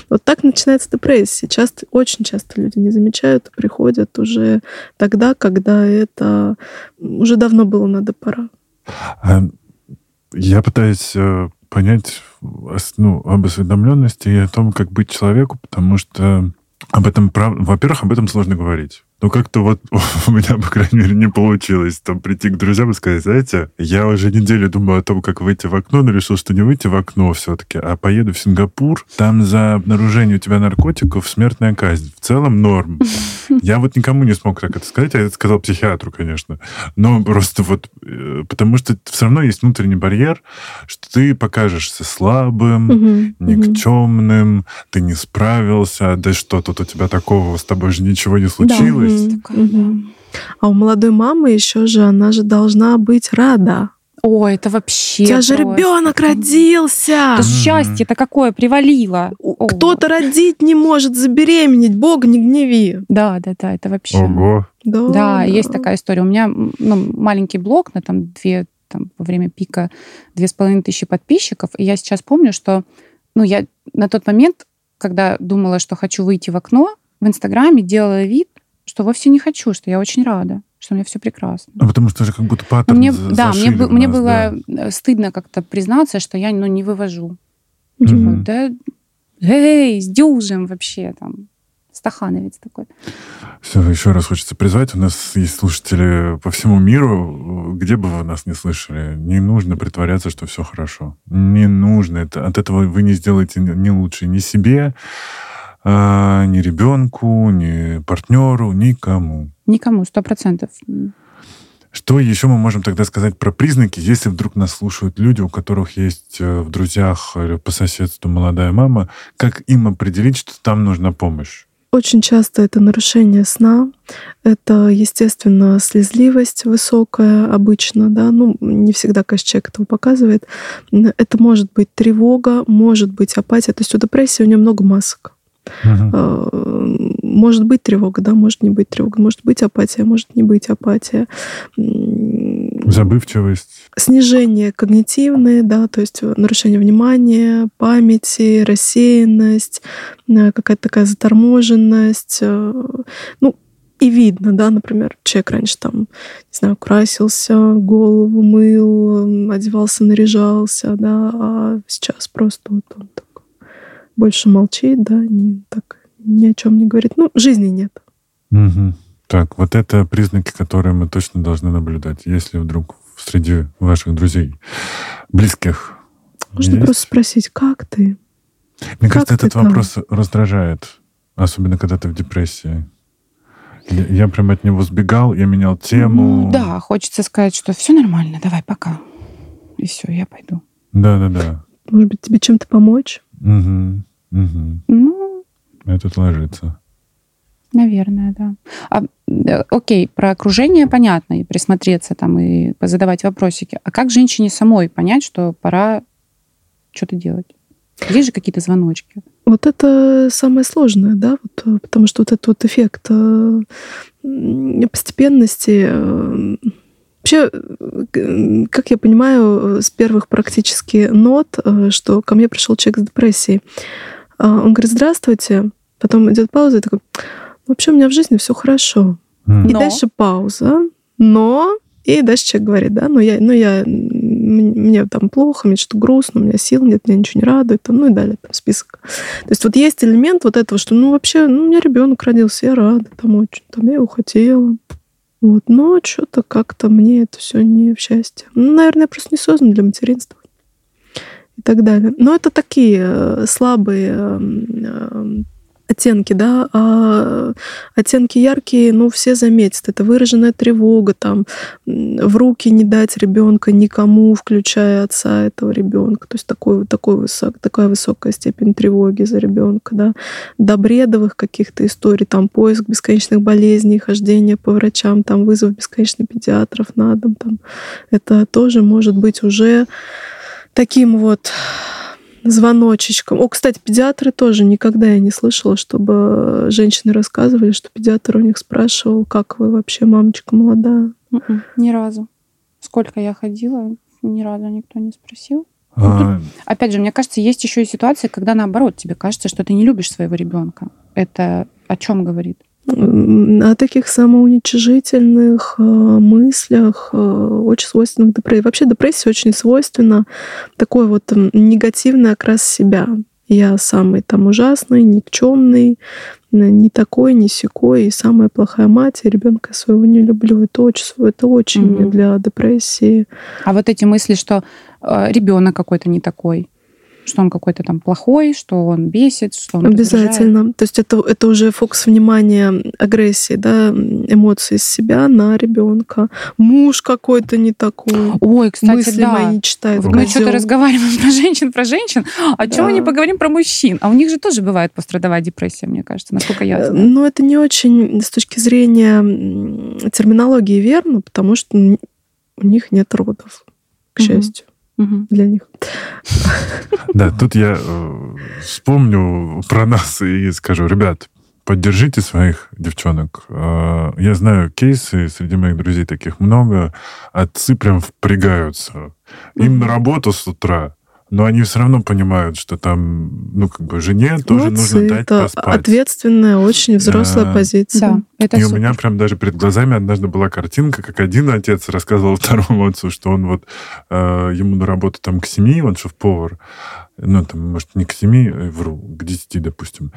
Вот так начинается депрессия. Часто, очень часто люди не замечают, приходят уже тогда, когда это уже давно было надо пора. А, я пытаюсь э, понять ну, об осведомленности и о том, как быть человеку, потому что об этом, во-первых, об этом сложно говорить. Ну, как-то вот у меня, по крайней мере, не получилось там прийти к друзьям и сказать, знаете, я уже неделю думаю о том, как выйти в окно, но решил, что не выйти в окно все-таки, а поеду в Сингапур. Там за обнаружение у тебя наркотиков смертная казнь. В целом норм. Я вот никому не смог так это сказать, я это сказал психиатру, конечно. Но просто вот, э, потому что все равно есть внутренний барьер, что ты покажешься слабым, никчемным, ты не справился, да что тут у тебя такого, с тобой же ничего не случилось есть. А у молодой мамы еще же, она же должна быть рада. О, это вообще. У тебя же ребенок родился. Это счастье, это какое привалило. Кто-то родить не может, забеременеть. Бог не гневи. Да, да, да, это вообще. Ого. Да, да, да. есть такая история. У меня ну, маленький блог на там две там, во время пика две с половиной тысячи подписчиков. И я сейчас помню, что ну, я на тот момент, когда думала, что хочу выйти в окно, в Инстаграме делала вид, что вовсе не хочу, что я очень рада, что у меня все прекрасно. А потому что же как будто паттерн мне, Да, мне, нас, мне было да. стыдно как-то признаться, что я ну, не вывожу. Mm-hmm. Типа, да, эй, с дюжем вообще там, стахановец такой. Все, еще раз хочется призвать. У нас есть слушатели по всему миру. Где бы вы нас не слышали, не нужно притворяться, что все хорошо. Не нужно. Это, от этого вы не сделаете ни лучше ни себе, а, ни ребенку, ни партнеру, никому. Никому, сто процентов. Что еще мы можем тогда сказать про признаки, если вдруг нас слушают люди, у которых есть э, в друзьях или по соседству молодая мама, как им определить, что там нужна помощь? Очень часто это нарушение сна, это, естественно, слезливость высокая обычно, да, ну, не всегда, конечно, человек этого показывает. Это может быть тревога, может быть апатия. То есть у депрессии у нее много масок. Угу. Может быть тревога, да, может не быть тревога, может быть апатия, может не быть апатия. Забывчивость. Снижение когнитивное, да, то есть нарушение внимания, памяти, рассеянность, э, какая-то такая заторможенность. Э, ну, и видно, да, например, человек раньше там, не знаю, красился, голову мыл, одевался, наряжался, да, а сейчас просто вот он так больше молчит, да, не, так ни о чем не говорит. Ну, жизни нет. Угу. Так, вот это признаки, которые мы точно должны наблюдать. Если вдруг среди ваших друзей, близких... Можно есть... просто спросить, как ты? Мне как кажется, этот там? вопрос раздражает, особенно когда ты в депрессии. Я, я прям от него сбегал, я менял тему. Ну, да, хочется сказать, что все нормально, давай, пока. И все, я пойду. Да, да, да. Может быть, тебе чем-то помочь? Угу, угу. Ну, это ложится. Наверное, да. А, э, окей, про окружение понятно, и присмотреться там, и позадавать вопросики. А как женщине самой понять, что пора что-то делать? Есть же какие-то звоночки? Вот это самое сложное, да, вот, э, потому что вот этот вот эффект э, постепенности Вообще, как я понимаю, с первых практически нот, что ко мне пришел человек с депрессией. Он говорит, здравствуйте. Потом идет пауза и такой, вообще у меня в жизни все хорошо. Но. И дальше пауза. Но и дальше человек говорит, да, но я, ну я, мне там плохо, мне что-то грустно, у меня сил нет, меня ничего не радует, там, ну и далее, там список. То есть вот есть элемент вот этого, что, ну вообще, ну у меня ребенок родился, я рада, там очень, там я его хотела. Вот, но что-то как-то мне это все не в счастье. Ну, наверное, я просто не создан для материнства и так далее. Но это такие э, слабые эм, эм, оттенки, да, а оттенки яркие, ну, все заметят. Это выраженная тревога, там, в руки не дать ребенка никому, включая отца этого ребенка. То есть такой, такой высок, такая высокая степень тревоги за ребенка, да. До бредовых каких-то историй, там, поиск бесконечных болезней, хождение по врачам, там, вызов бесконечных педиатров на дом, там. Это тоже может быть уже таким вот звоночечком. О, кстати, педиатры тоже никогда я не слышала, чтобы женщины рассказывали, что педиатр у них спрашивал, как вы вообще, мамочка молодая. М-м, ни разу. Сколько я ходила, ни разу никто не спросил. Ну, а... Тут, опять же, мне кажется, есть еще и ситуация, когда наоборот тебе кажется, что ты не любишь своего ребенка. Это о чем говорит? О таких самоуничижительных э, мыслях, э, очень свойственных депрессии. Вообще депрессия очень свойственна такой вот негативный окрас себя. Я самый там ужасный, никчемный, не такой, не секой, и самая плохая мать, и ребенка своего не люблю. Это очень, это очень угу. для депрессии. А вот эти мысли, что э, ребенок какой-то не такой, что он какой-то там плохой, что он бесит, что он Обязательно. Раздражает. То есть это, это уже фокус внимания агрессии, да, эмоции из себя на ребенка. Муж какой-то не такой. Ой, кстати, Мысли да. мои не читает. Мы что-то разговариваем про женщин, про женщин. А да. чего мы не поговорим про мужчин? А у них же тоже бывает пострадовая депрессия, мне кажется, насколько я э, знаю. Ну, это не очень с точки зрения терминологии верно, потому что у них нет родов, к угу. счастью угу. для них. Да, тут я э, вспомню про нас и скажу, ребят, поддержите своих девчонок. Э, я знаю кейсы, среди моих друзей таких много. Отцы прям впрягаются. Им на работу с утра но они все равно понимают, что там, ну, как бы жене тоже Молодцы, нужно дать это поспать. ответственная, очень взрослая да. позиция. Да, это И супер. у меня прям даже перед глазами однажды была картинка, как один отец рассказывал второму отцу, что он вот, э, ему на работу там к семье, он шеф-повар, ну, там, может, не к 7, э, вру, к 10, допустим.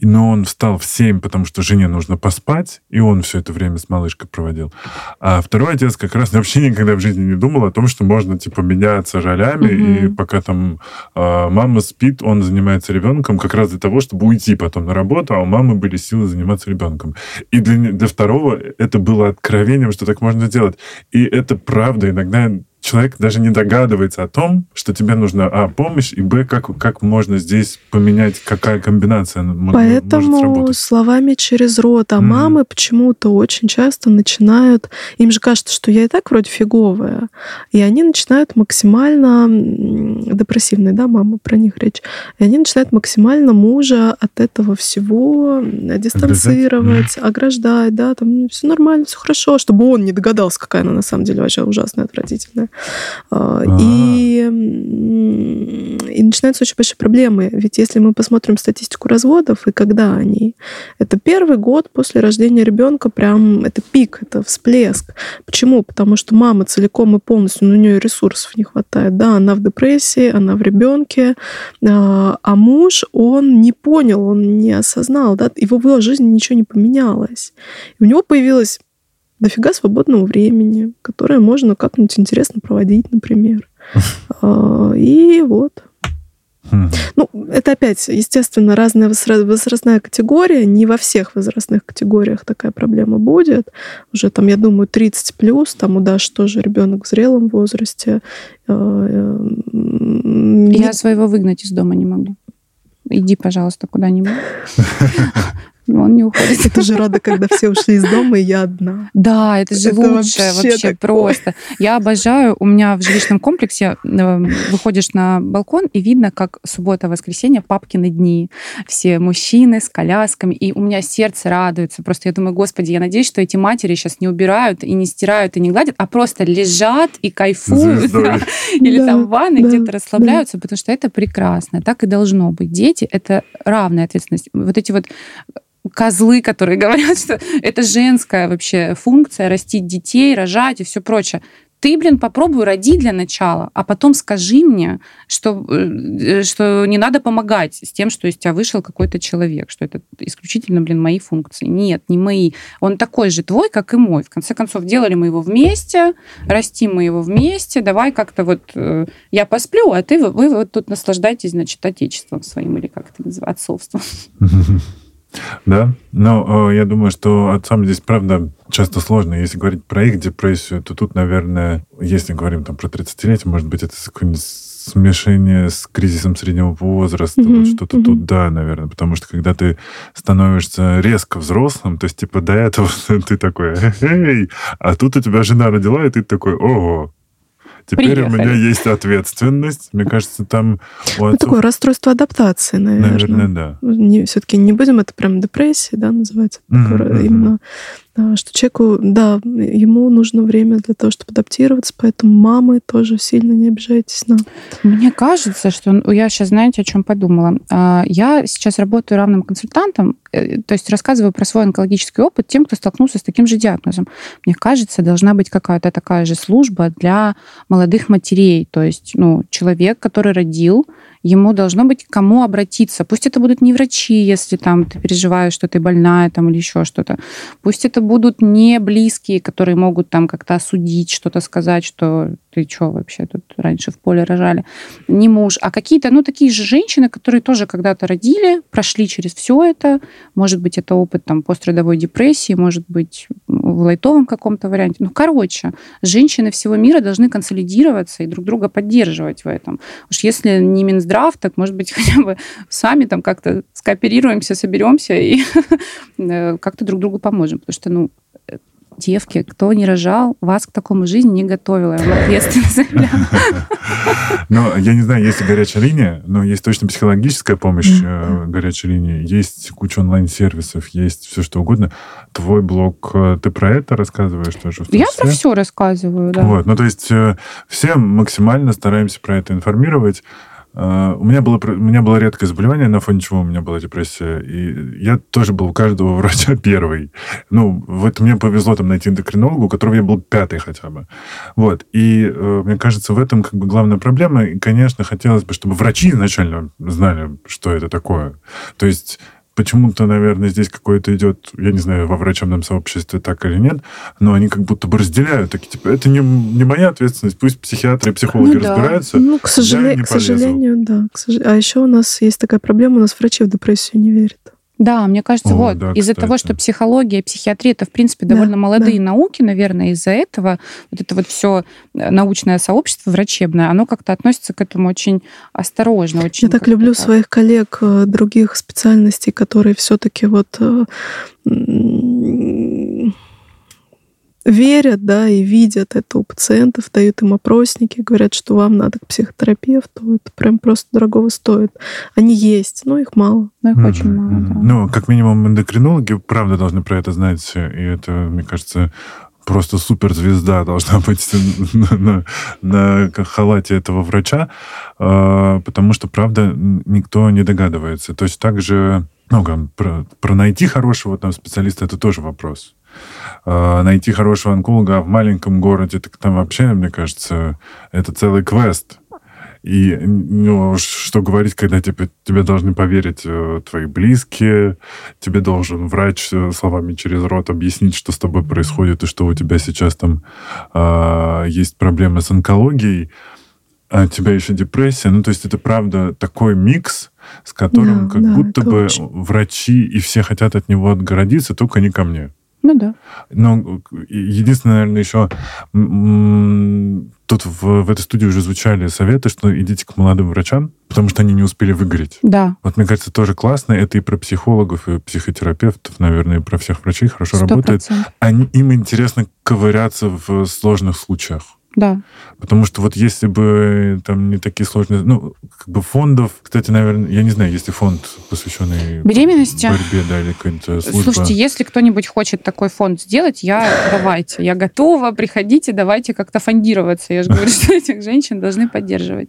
Но он встал в 7, потому что жене нужно поспать, и он все это время с малышкой проводил. А второй отец как раз вообще никогда в жизни не думал о том, что можно, типа, меняться ролями, mm-hmm. и пока там э, мама спит, он занимается ребенком как раз для того, чтобы уйти потом на работу, а у мамы были силы заниматься ребенком. И для, для второго это было откровением, что так можно делать. И это правда. Иногда человек даже не догадывается о том, что тебе нужна, а, помощь, и, б, как, как можно здесь поменять, какая комбинация Поэтому может сработать. словами через рот, а mm. мамы почему-то очень часто начинают, им же кажется, что я и так вроде фиговая, и они начинают максимально, депрессивные, да, мамы, про них речь, и они начинают максимально мужа от этого всего дистанцировать, ограждать, ограждать да, там все нормально, все хорошо, чтобы он не догадался, какая она на самом деле вообще ужасная, отвратительная. А, и, и начинаются очень большие проблемы. Ведь если мы посмотрим статистику разводов и когда они, это первый год после рождения ребенка, прям это пик, это всплеск. Почему? Потому что мама целиком и полностью, ну, у нее ресурсов не хватает. Да, она в депрессии, она в ребенке, а, а муж, он не понял, он не осознал, да, его в его жизни ничего не поменялось. И у него появилась дофига свободного времени, которое можно как-нибудь интересно проводить, например. А, и вот. Хм. Ну, это опять, естественно, разная возрастная категория. Не во всех возрастных категориях такая проблема будет. Уже там, я думаю, 30 плюс, там у Даши тоже ребенок в зрелом возрасте. А, я своего выгнать из дома не могу. Иди, пожалуйста, куда-нибудь. но он не уходит. Я тоже рада, когда все ушли из дома, и я одна. Да, это же это лучше вообще, вообще просто. Я обожаю, у меня в жилищном комплексе э, выходишь на балкон, и видно, как суббота-воскресенье папкины дни. Все мужчины с колясками, и у меня сердце радуется. Просто я думаю, господи, я надеюсь, что эти матери сейчас не убирают и не стирают и не гладят, а просто лежат и кайфуют. Или там в ванной где-то расслабляются, потому что это прекрасно. Так и должно быть. Дети — это равная ответственность. Вот эти вот козлы, которые говорят, что это женская вообще функция, растить детей, рожать и все прочее. Ты, блин, попробуй роди для начала, а потом скажи мне, что, э, что не надо помогать с тем, что из тебя вышел какой-то человек, что это исключительно, блин, мои функции. Нет, не мои. Он такой же твой, как и мой. В конце концов, делали мы его вместе, растим мы его вместе, давай как-то вот э, я посплю, а ты, вы, вы вот тут наслаждайтесь, значит, отечеством своим или как это называется, отцовством. Да, но э, я думаю, что отцам здесь, правда, часто сложно. Если говорить про их депрессию, то тут, наверное, если говорим там про 30-летие, может быть, это какое-нибудь смешение с кризисом среднего возраста, mm-hmm. вот что-то mm-hmm. тут, да, наверное, потому что когда ты становишься резко взрослым, то есть, типа, до этого ты такой, эй, а тут у тебя жена родила, и ты такой, ого, Теперь Приехали. у меня есть ответственность. Мне кажется, там... У отцов... Ну, такое расстройство адаптации, наверное. Наверное, да. Не, все-таки не будем это прям депрессия, да, называется. Mm-hmm. Именно что человеку, да, ему нужно время для того, чтобы адаптироваться, поэтому мамы тоже сильно не обижайтесь на... Мне кажется, что я сейчас, знаете, о чем подумала. А, я сейчас работаю равным консультантом, э, то есть рассказываю про свой онкологический опыт тем, кто столкнулся с таким же диагнозом. Мне кажется, должна быть какая-то такая же служба для молодых матерей, то есть ну, человек, который родил, ему должно быть кому обратиться. Пусть это будут не врачи, если там ты переживаешь, что ты больная там, или еще что-то. Пусть это будут не близкие, которые могут там как-то осудить, что-то сказать, что ты что вообще тут раньше в поле рожали. Не муж, а какие-то, ну, такие же женщины, которые тоже когда-то родили, прошли через все это. Может быть, это опыт там пострадовой депрессии, может быть, в лайтовом каком-то варианте. Ну, короче, женщины всего мира должны консолидироваться и друг друга поддерживать в этом. Уж если не Минздрав, так, может быть, хотя бы сами там как-то скооперируемся, соберемся и э, как-то друг другу поможем. Потому что, ну, девки, кто не рожал, вас к такому жизни не готовила. Я вам ответственно заявляю. Но я не знаю, есть горячая линия, но есть точно психологическая помощь э, горячей линии, есть куча онлайн-сервисов, есть все что угодно. Твой блог, э, ты про это рассказываешь тоже? Я про все рассказываю, да. Вот, ну то есть э, все максимально стараемся про это информировать. Uh, у, меня было, у меня было редкое заболевание, на фоне чего у меня была депрессия. И я тоже был у каждого врача первый. Ну, вот мне повезло там найти эндокринолога, у которого я был пятый хотя бы. Вот. И uh, мне кажется, в этом как бы главная проблема. И, конечно, хотелось бы, чтобы врачи изначально знали, что это такое. То есть почему-то, наверное, здесь какое-то идет, я не знаю, во врачебном сообществе так или нет, но они как будто бы разделяют. Такие, типа, это не, не моя ответственность, пусть психиатры и психологи ну, разбираются. Ну, к, сожале... к сожалению, да. К сож... А еще у нас есть такая проблема, у нас врачи в депрессию не верят. Да, мне кажется, О, вот да, из-за того, что психология, психиатрия это в принципе довольно да, молодые да. науки, наверное, из-за этого вот это вот все э, научное сообщество врачебное, оно как-то относится к этому очень осторожно, очень. Я так люблю так. своих коллег э, других специальностей, которые все-таки вот э, верят, да, и видят это у пациентов, дают им опросники, говорят, что вам надо к психотерапевту, это прям просто дорогого стоит. Они есть, но их мало. Но их mm-hmm. очень мало, да. Ну, как минимум, эндокринологи, правда, должны про это знать, и это, мне кажется, просто суперзвезда должна быть на, на, на халате этого врача, э, потому что, правда, никто не догадывается. То есть также ну, про, про найти хорошего там специалиста это тоже вопрос. Э, найти хорошего онколога в маленьком городе, так там вообще, мне кажется, это целый квест. И ну, что говорить, когда тебе, тебе должны поверить э, твои близкие, тебе должен врач э, словами через рот объяснить, что с тобой происходит, и что у тебя сейчас там э, есть проблемы с онкологией, а у тебя еще депрессия. Ну, то есть это правда такой микс, с которым да, как да, будто бы очень... врачи и все хотят от него отгородиться, только не ко мне. Ну да. Но единственное, наверное, еще тут в, в этой студии уже звучали советы, что идите к молодым врачам, потому что они не успели выгореть. Да. Вот мне кажется, тоже классно. Это и про психологов, и психотерапевтов, наверное, и про всех врачей хорошо 100%. работает. Они, им интересно ковыряться в сложных случаях. Да. Потому что вот если бы там не такие сложные... Ну, как бы фондов... Кстати, наверное, я не знаю, есть ли фонд, посвященный беременности. борьбе, да, или какая-то служба. Слушайте, если кто-нибудь хочет такой фонд сделать, я давайте. Я готова, приходите, давайте как-то фондироваться. Я же говорю, что этих женщин должны поддерживать.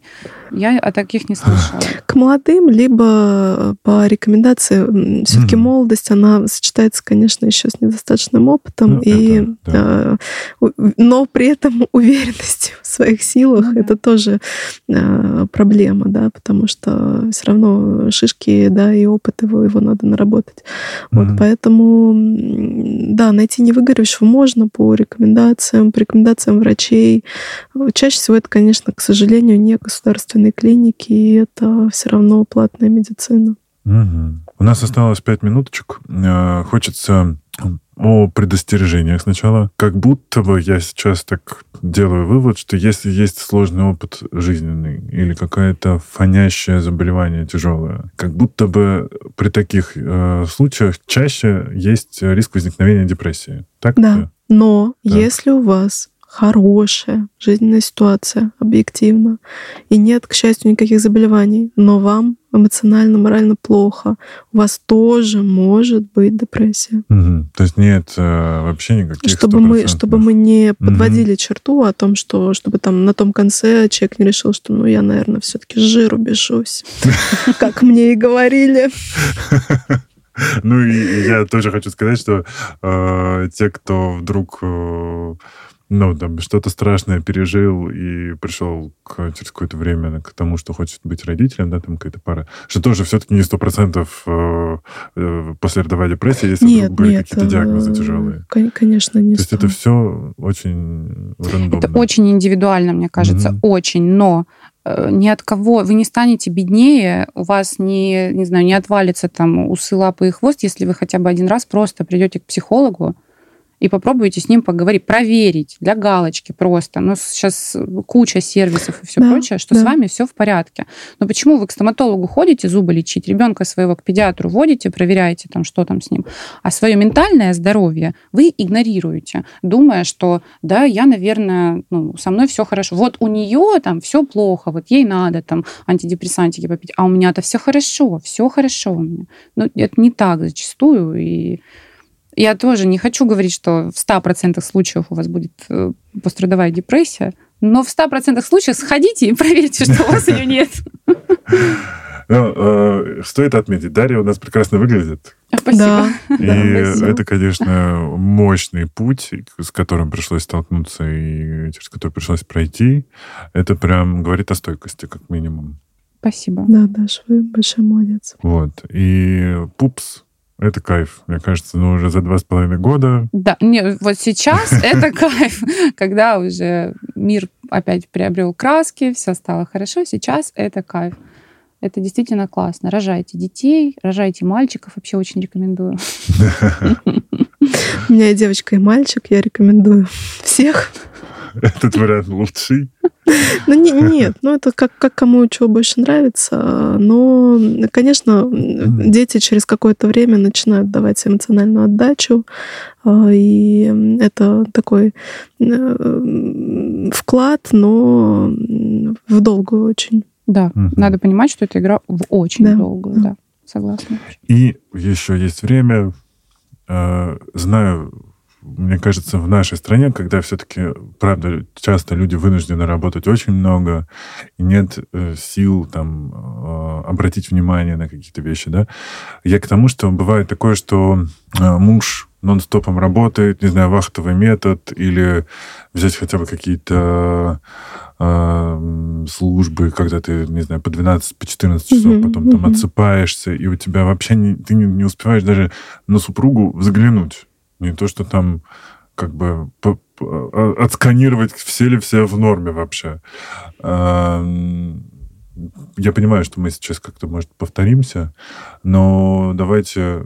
Я о таких не слышала. К молодым, либо по рекомендации, все-таки mm молодость, она сочетается, конечно, еще с недостаточным опытом, ну, и, это, да. э, но при этом уверен уверенности в своих силах, ну, да. это тоже э, проблема, да, потому что все равно шишки, да, и опыт его, его надо наработать. Mm-hmm. Вот, поэтому, да, найти невыгоревшего можно по рекомендациям, по рекомендациям врачей. Чаще всего это, конечно, к сожалению, не государственные клиники, и это все равно платная медицина. Угу. У нас осталось пять минуточек. Э, хочется о предостережениях сначала. Как будто бы я сейчас так делаю вывод, что если есть сложный опыт жизненный или какое-то фонящее заболевание тяжелое, как будто бы при таких э, случаях чаще есть риск возникновения депрессии. Так? Да. Но так. если у вас хорошая жизненная ситуация, объективно, и нет, к счастью, никаких заболеваний, но вам эмоционально, морально плохо, у вас тоже может быть депрессия. Угу. То есть нет э, вообще никаких чтобы мы, чтобы мы не подводили угу. черту о том, что чтобы там на том конце человек не решил, что ну я, наверное, все-таки жиру бешусь, как мне и говорили. Ну и я тоже хочу сказать, что э, те, кто вдруг э, ну, там, что-то страшное пережил и пришел к, через какое-то время к тому, что хочет быть родителем, да, там какая-то пара, что тоже все-таки не сто процентов э, э, послеродовая депрессия, если нет, вдруг были какие-то э, диагнозы тяжелые. Конечно, не То есть это все очень рандомно. Это очень индивидуально, мне кажется, mm-hmm. очень, но ни от кого, вы не станете беднее, у вас не, не знаю, не отвалится там усы, лапы и хвост, если вы хотя бы один раз просто придете к психологу, и попробуйте с ним поговорить, проверить для галочки просто. Но сейчас куча сервисов и все да, прочее, что да. с вами все в порядке. Но почему вы к стоматологу ходите зубы лечить, ребенка своего к педиатру водите, проверяете там, что там с ним, а свое ментальное здоровье вы игнорируете, думая, что да, я, наверное, ну, со мной все хорошо. Вот у нее там все плохо, вот ей надо там антидепрессантики попить, а у меня-то все хорошо, все хорошо у меня. Но ну, это не так зачастую, и я тоже не хочу говорить, что в 100% случаев у вас будет э, пострадовая депрессия, но в 100% случаев сходите и проверьте, что у вас ее нет. Ну, э, стоит отметить, Дарья у нас прекрасно выглядит. Спасибо. Да. И Да, спасибо. это, конечно, мощный путь, с которым пришлось столкнуться и через который пришлось пройти. Это прям говорит о стойкости, как минимум. Спасибо. Да, Даш, вы большой молодец. Вот. И пупс — это кайф. Мне кажется, ну, уже за два с половиной года Да, не, вот сейчас это кайф, когда уже мир опять приобрел краски, все стало хорошо, сейчас это кайф. Это действительно классно. Рожайте детей, рожайте мальчиков, вообще очень рекомендую. У меня и девочка, и мальчик, я рекомендую всех. Этот вариант лучший. Ну, не- нет, ну это как, как кому чего больше нравится. Но, конечно, дети через какое-то время начинают давать эмоциональную отдачу. а, И это такой э, вклад, но в долгую очень. Да, Мгм. надо понимать, что это игра в очень Да, долгую, да. да, согласна. И еще есть время. Э, Знаю, мне кажется, в нашей стране, когда все-таки, правда, часто люди вынуждены работать очень много, и нет э, сил там э, обратить внимание на какие-то вещи, да. Я к тому, что бывает такое, что э, муж нон-стопом работает, не знаю, вахтовый метод, или взять хотя бы какие-то э, службы, когда ты, не знаю, по 12, по 14 часов Мгм, потом там мгм. отсыпаешься, и у тебя вообще не, ты не, не успеваешь даже на супругу взглянуть. Не то, что там как бы а- отсканировать, все ли все в норме вообще. Эм, Я понимаю, что мы сейчас как-то, может, повторимся, но давайте...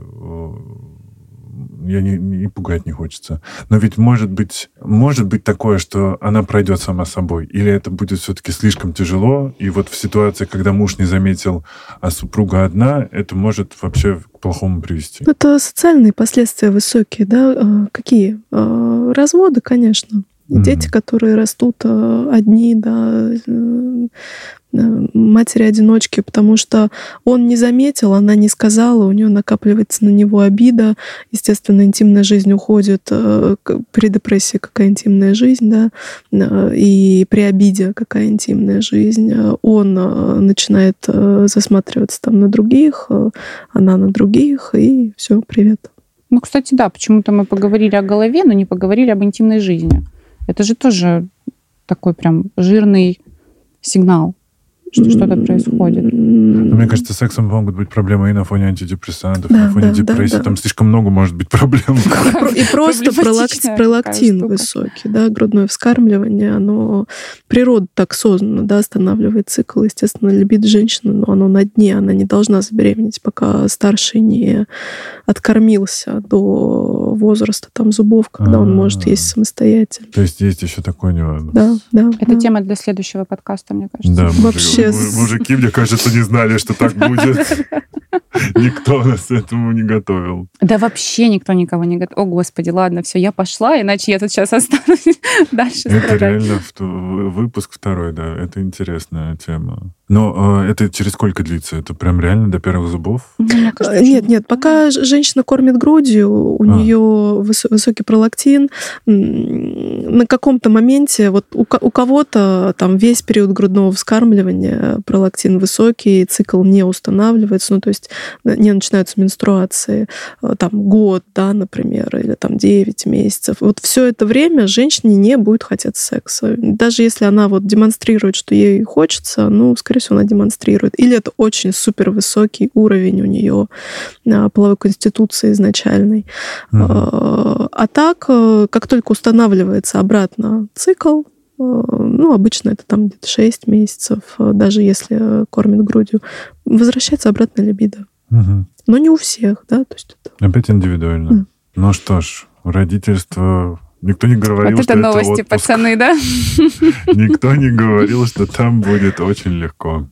э, Я не, не пугать не хочется. Но ведь может быть, может быть такое, что она пройдет сама собой. Или это будет все-таки слишком тяжело. И вот в ситуации, когда муж не заметил, а супруга одна, это может вообще к плохому привести. Это социальные последствия высокие, да? А, Какие? А, Разводы, конечно. Дети, которые растут а, одни, да, э, э, матери-одиночки, потому что он не заметил, она не сказала, у нее накапливается на него обида, естественно, интимная жизнь уходит, э, при депрессии какая интимная жизнь, да, э, и при обиде какая интимная жизнь. Э, Он э, начинает э, засматриваться там на других, э, она на других, и все, привет. Ну, кстати, да, почему-то мы поговорили о голове, но не поговорили об интимной жизни. Это же тоже такой прям жирный сигнал, что что-то происходит. Но мне кажется, сексом могут быть проблемы и на фоне антидепрессантов, и Да, на фоне да, да, депрессии. да. Там слишком много может быть проблем. Про- И просто пролактин высокий, да, грудное вскармливание, оно природа так создана, да, останавливает цикл, естественно, либидо женщины, но оно на дне, она не должна забеременеть, пока старший не откормился до возраста там зубов, когда он может А. есть самостоятельно. То есть есть еще такой нюанс. Да, да. Это да. тема для следующего подкаста, мне кажется. Да, мужики- Вообще мужики, мне кажется, не знали, что так будет. Никто нас к этому не готовил. Да вообще никто никого не готов. О, господи, ладно, все, я пошла, иначе я тут сейчас останусь дальше Это страдать. реально выпуск второй, да. Это интересная тема. Но э, это через сколько длится? Это прям реально до первых зубов? Кажется, Э, Нет, нет, пока женщина кормит грудью, у А. нее выс- высокий пролактин. На каком-то моменте, вот у, у кого-то там весь период грудного вскармливания пролактин высокий, цикл не устанавливается, ну то есть э, не начинаются менструации, э, там год, да, например, или там 9 месяцев. Вот все это время женщине не будет хотеть секса. Даже если она вот демонстрирует, что ей хочется, ну, скорее всего, она демонстрирует. Или это очень супер высокий уровень у нее а, половой конституции изначальной. Мгм. А так, э, как только устанавливается обратно цикл, э, ну, обычно это там где-то 6 месяцев, э, даже если кормит грудью, возвращается обратно либидо. Мгм. Но не у всех, да, то есть это... Опять индивидуально. Да. Ну что ж, родительство... Никто не говорил, Вот что это новости, отпуск. пацаны, да? Никто не говорил, что там будет очень легко.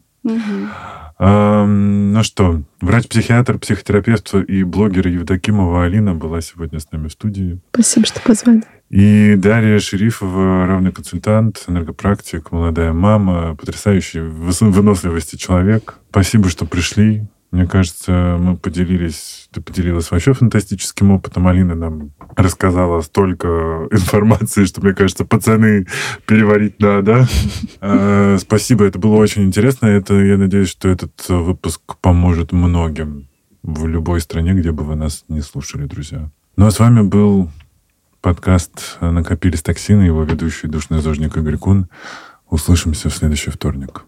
Ну что, врач-психиатр, психотерапевт и блогер Евдокимова Алина была сегодня с нами в студии. Спасибо, что позвали. И Дарья Шерифова, равный консультант, энергопрактик, молодая мама, потрясающий выносливости человек. Спасибо, что пришли. Мне кажется, мы поделились, ты поделилась вообще фантастическим опытом. Алина нам рассказала столько информации, что, мне кажется, пацаны переварить надо. А, спасибо, это было очень интересно. Это, я надеюсь, что этот выпуск поможет многим в любой стране, где бы вы нас не слушали, друзья. Ну а с вами был подкаст «Накопились токсины», его ведущий душный зожник Игорь Кун. Услышимся в следующий вторник.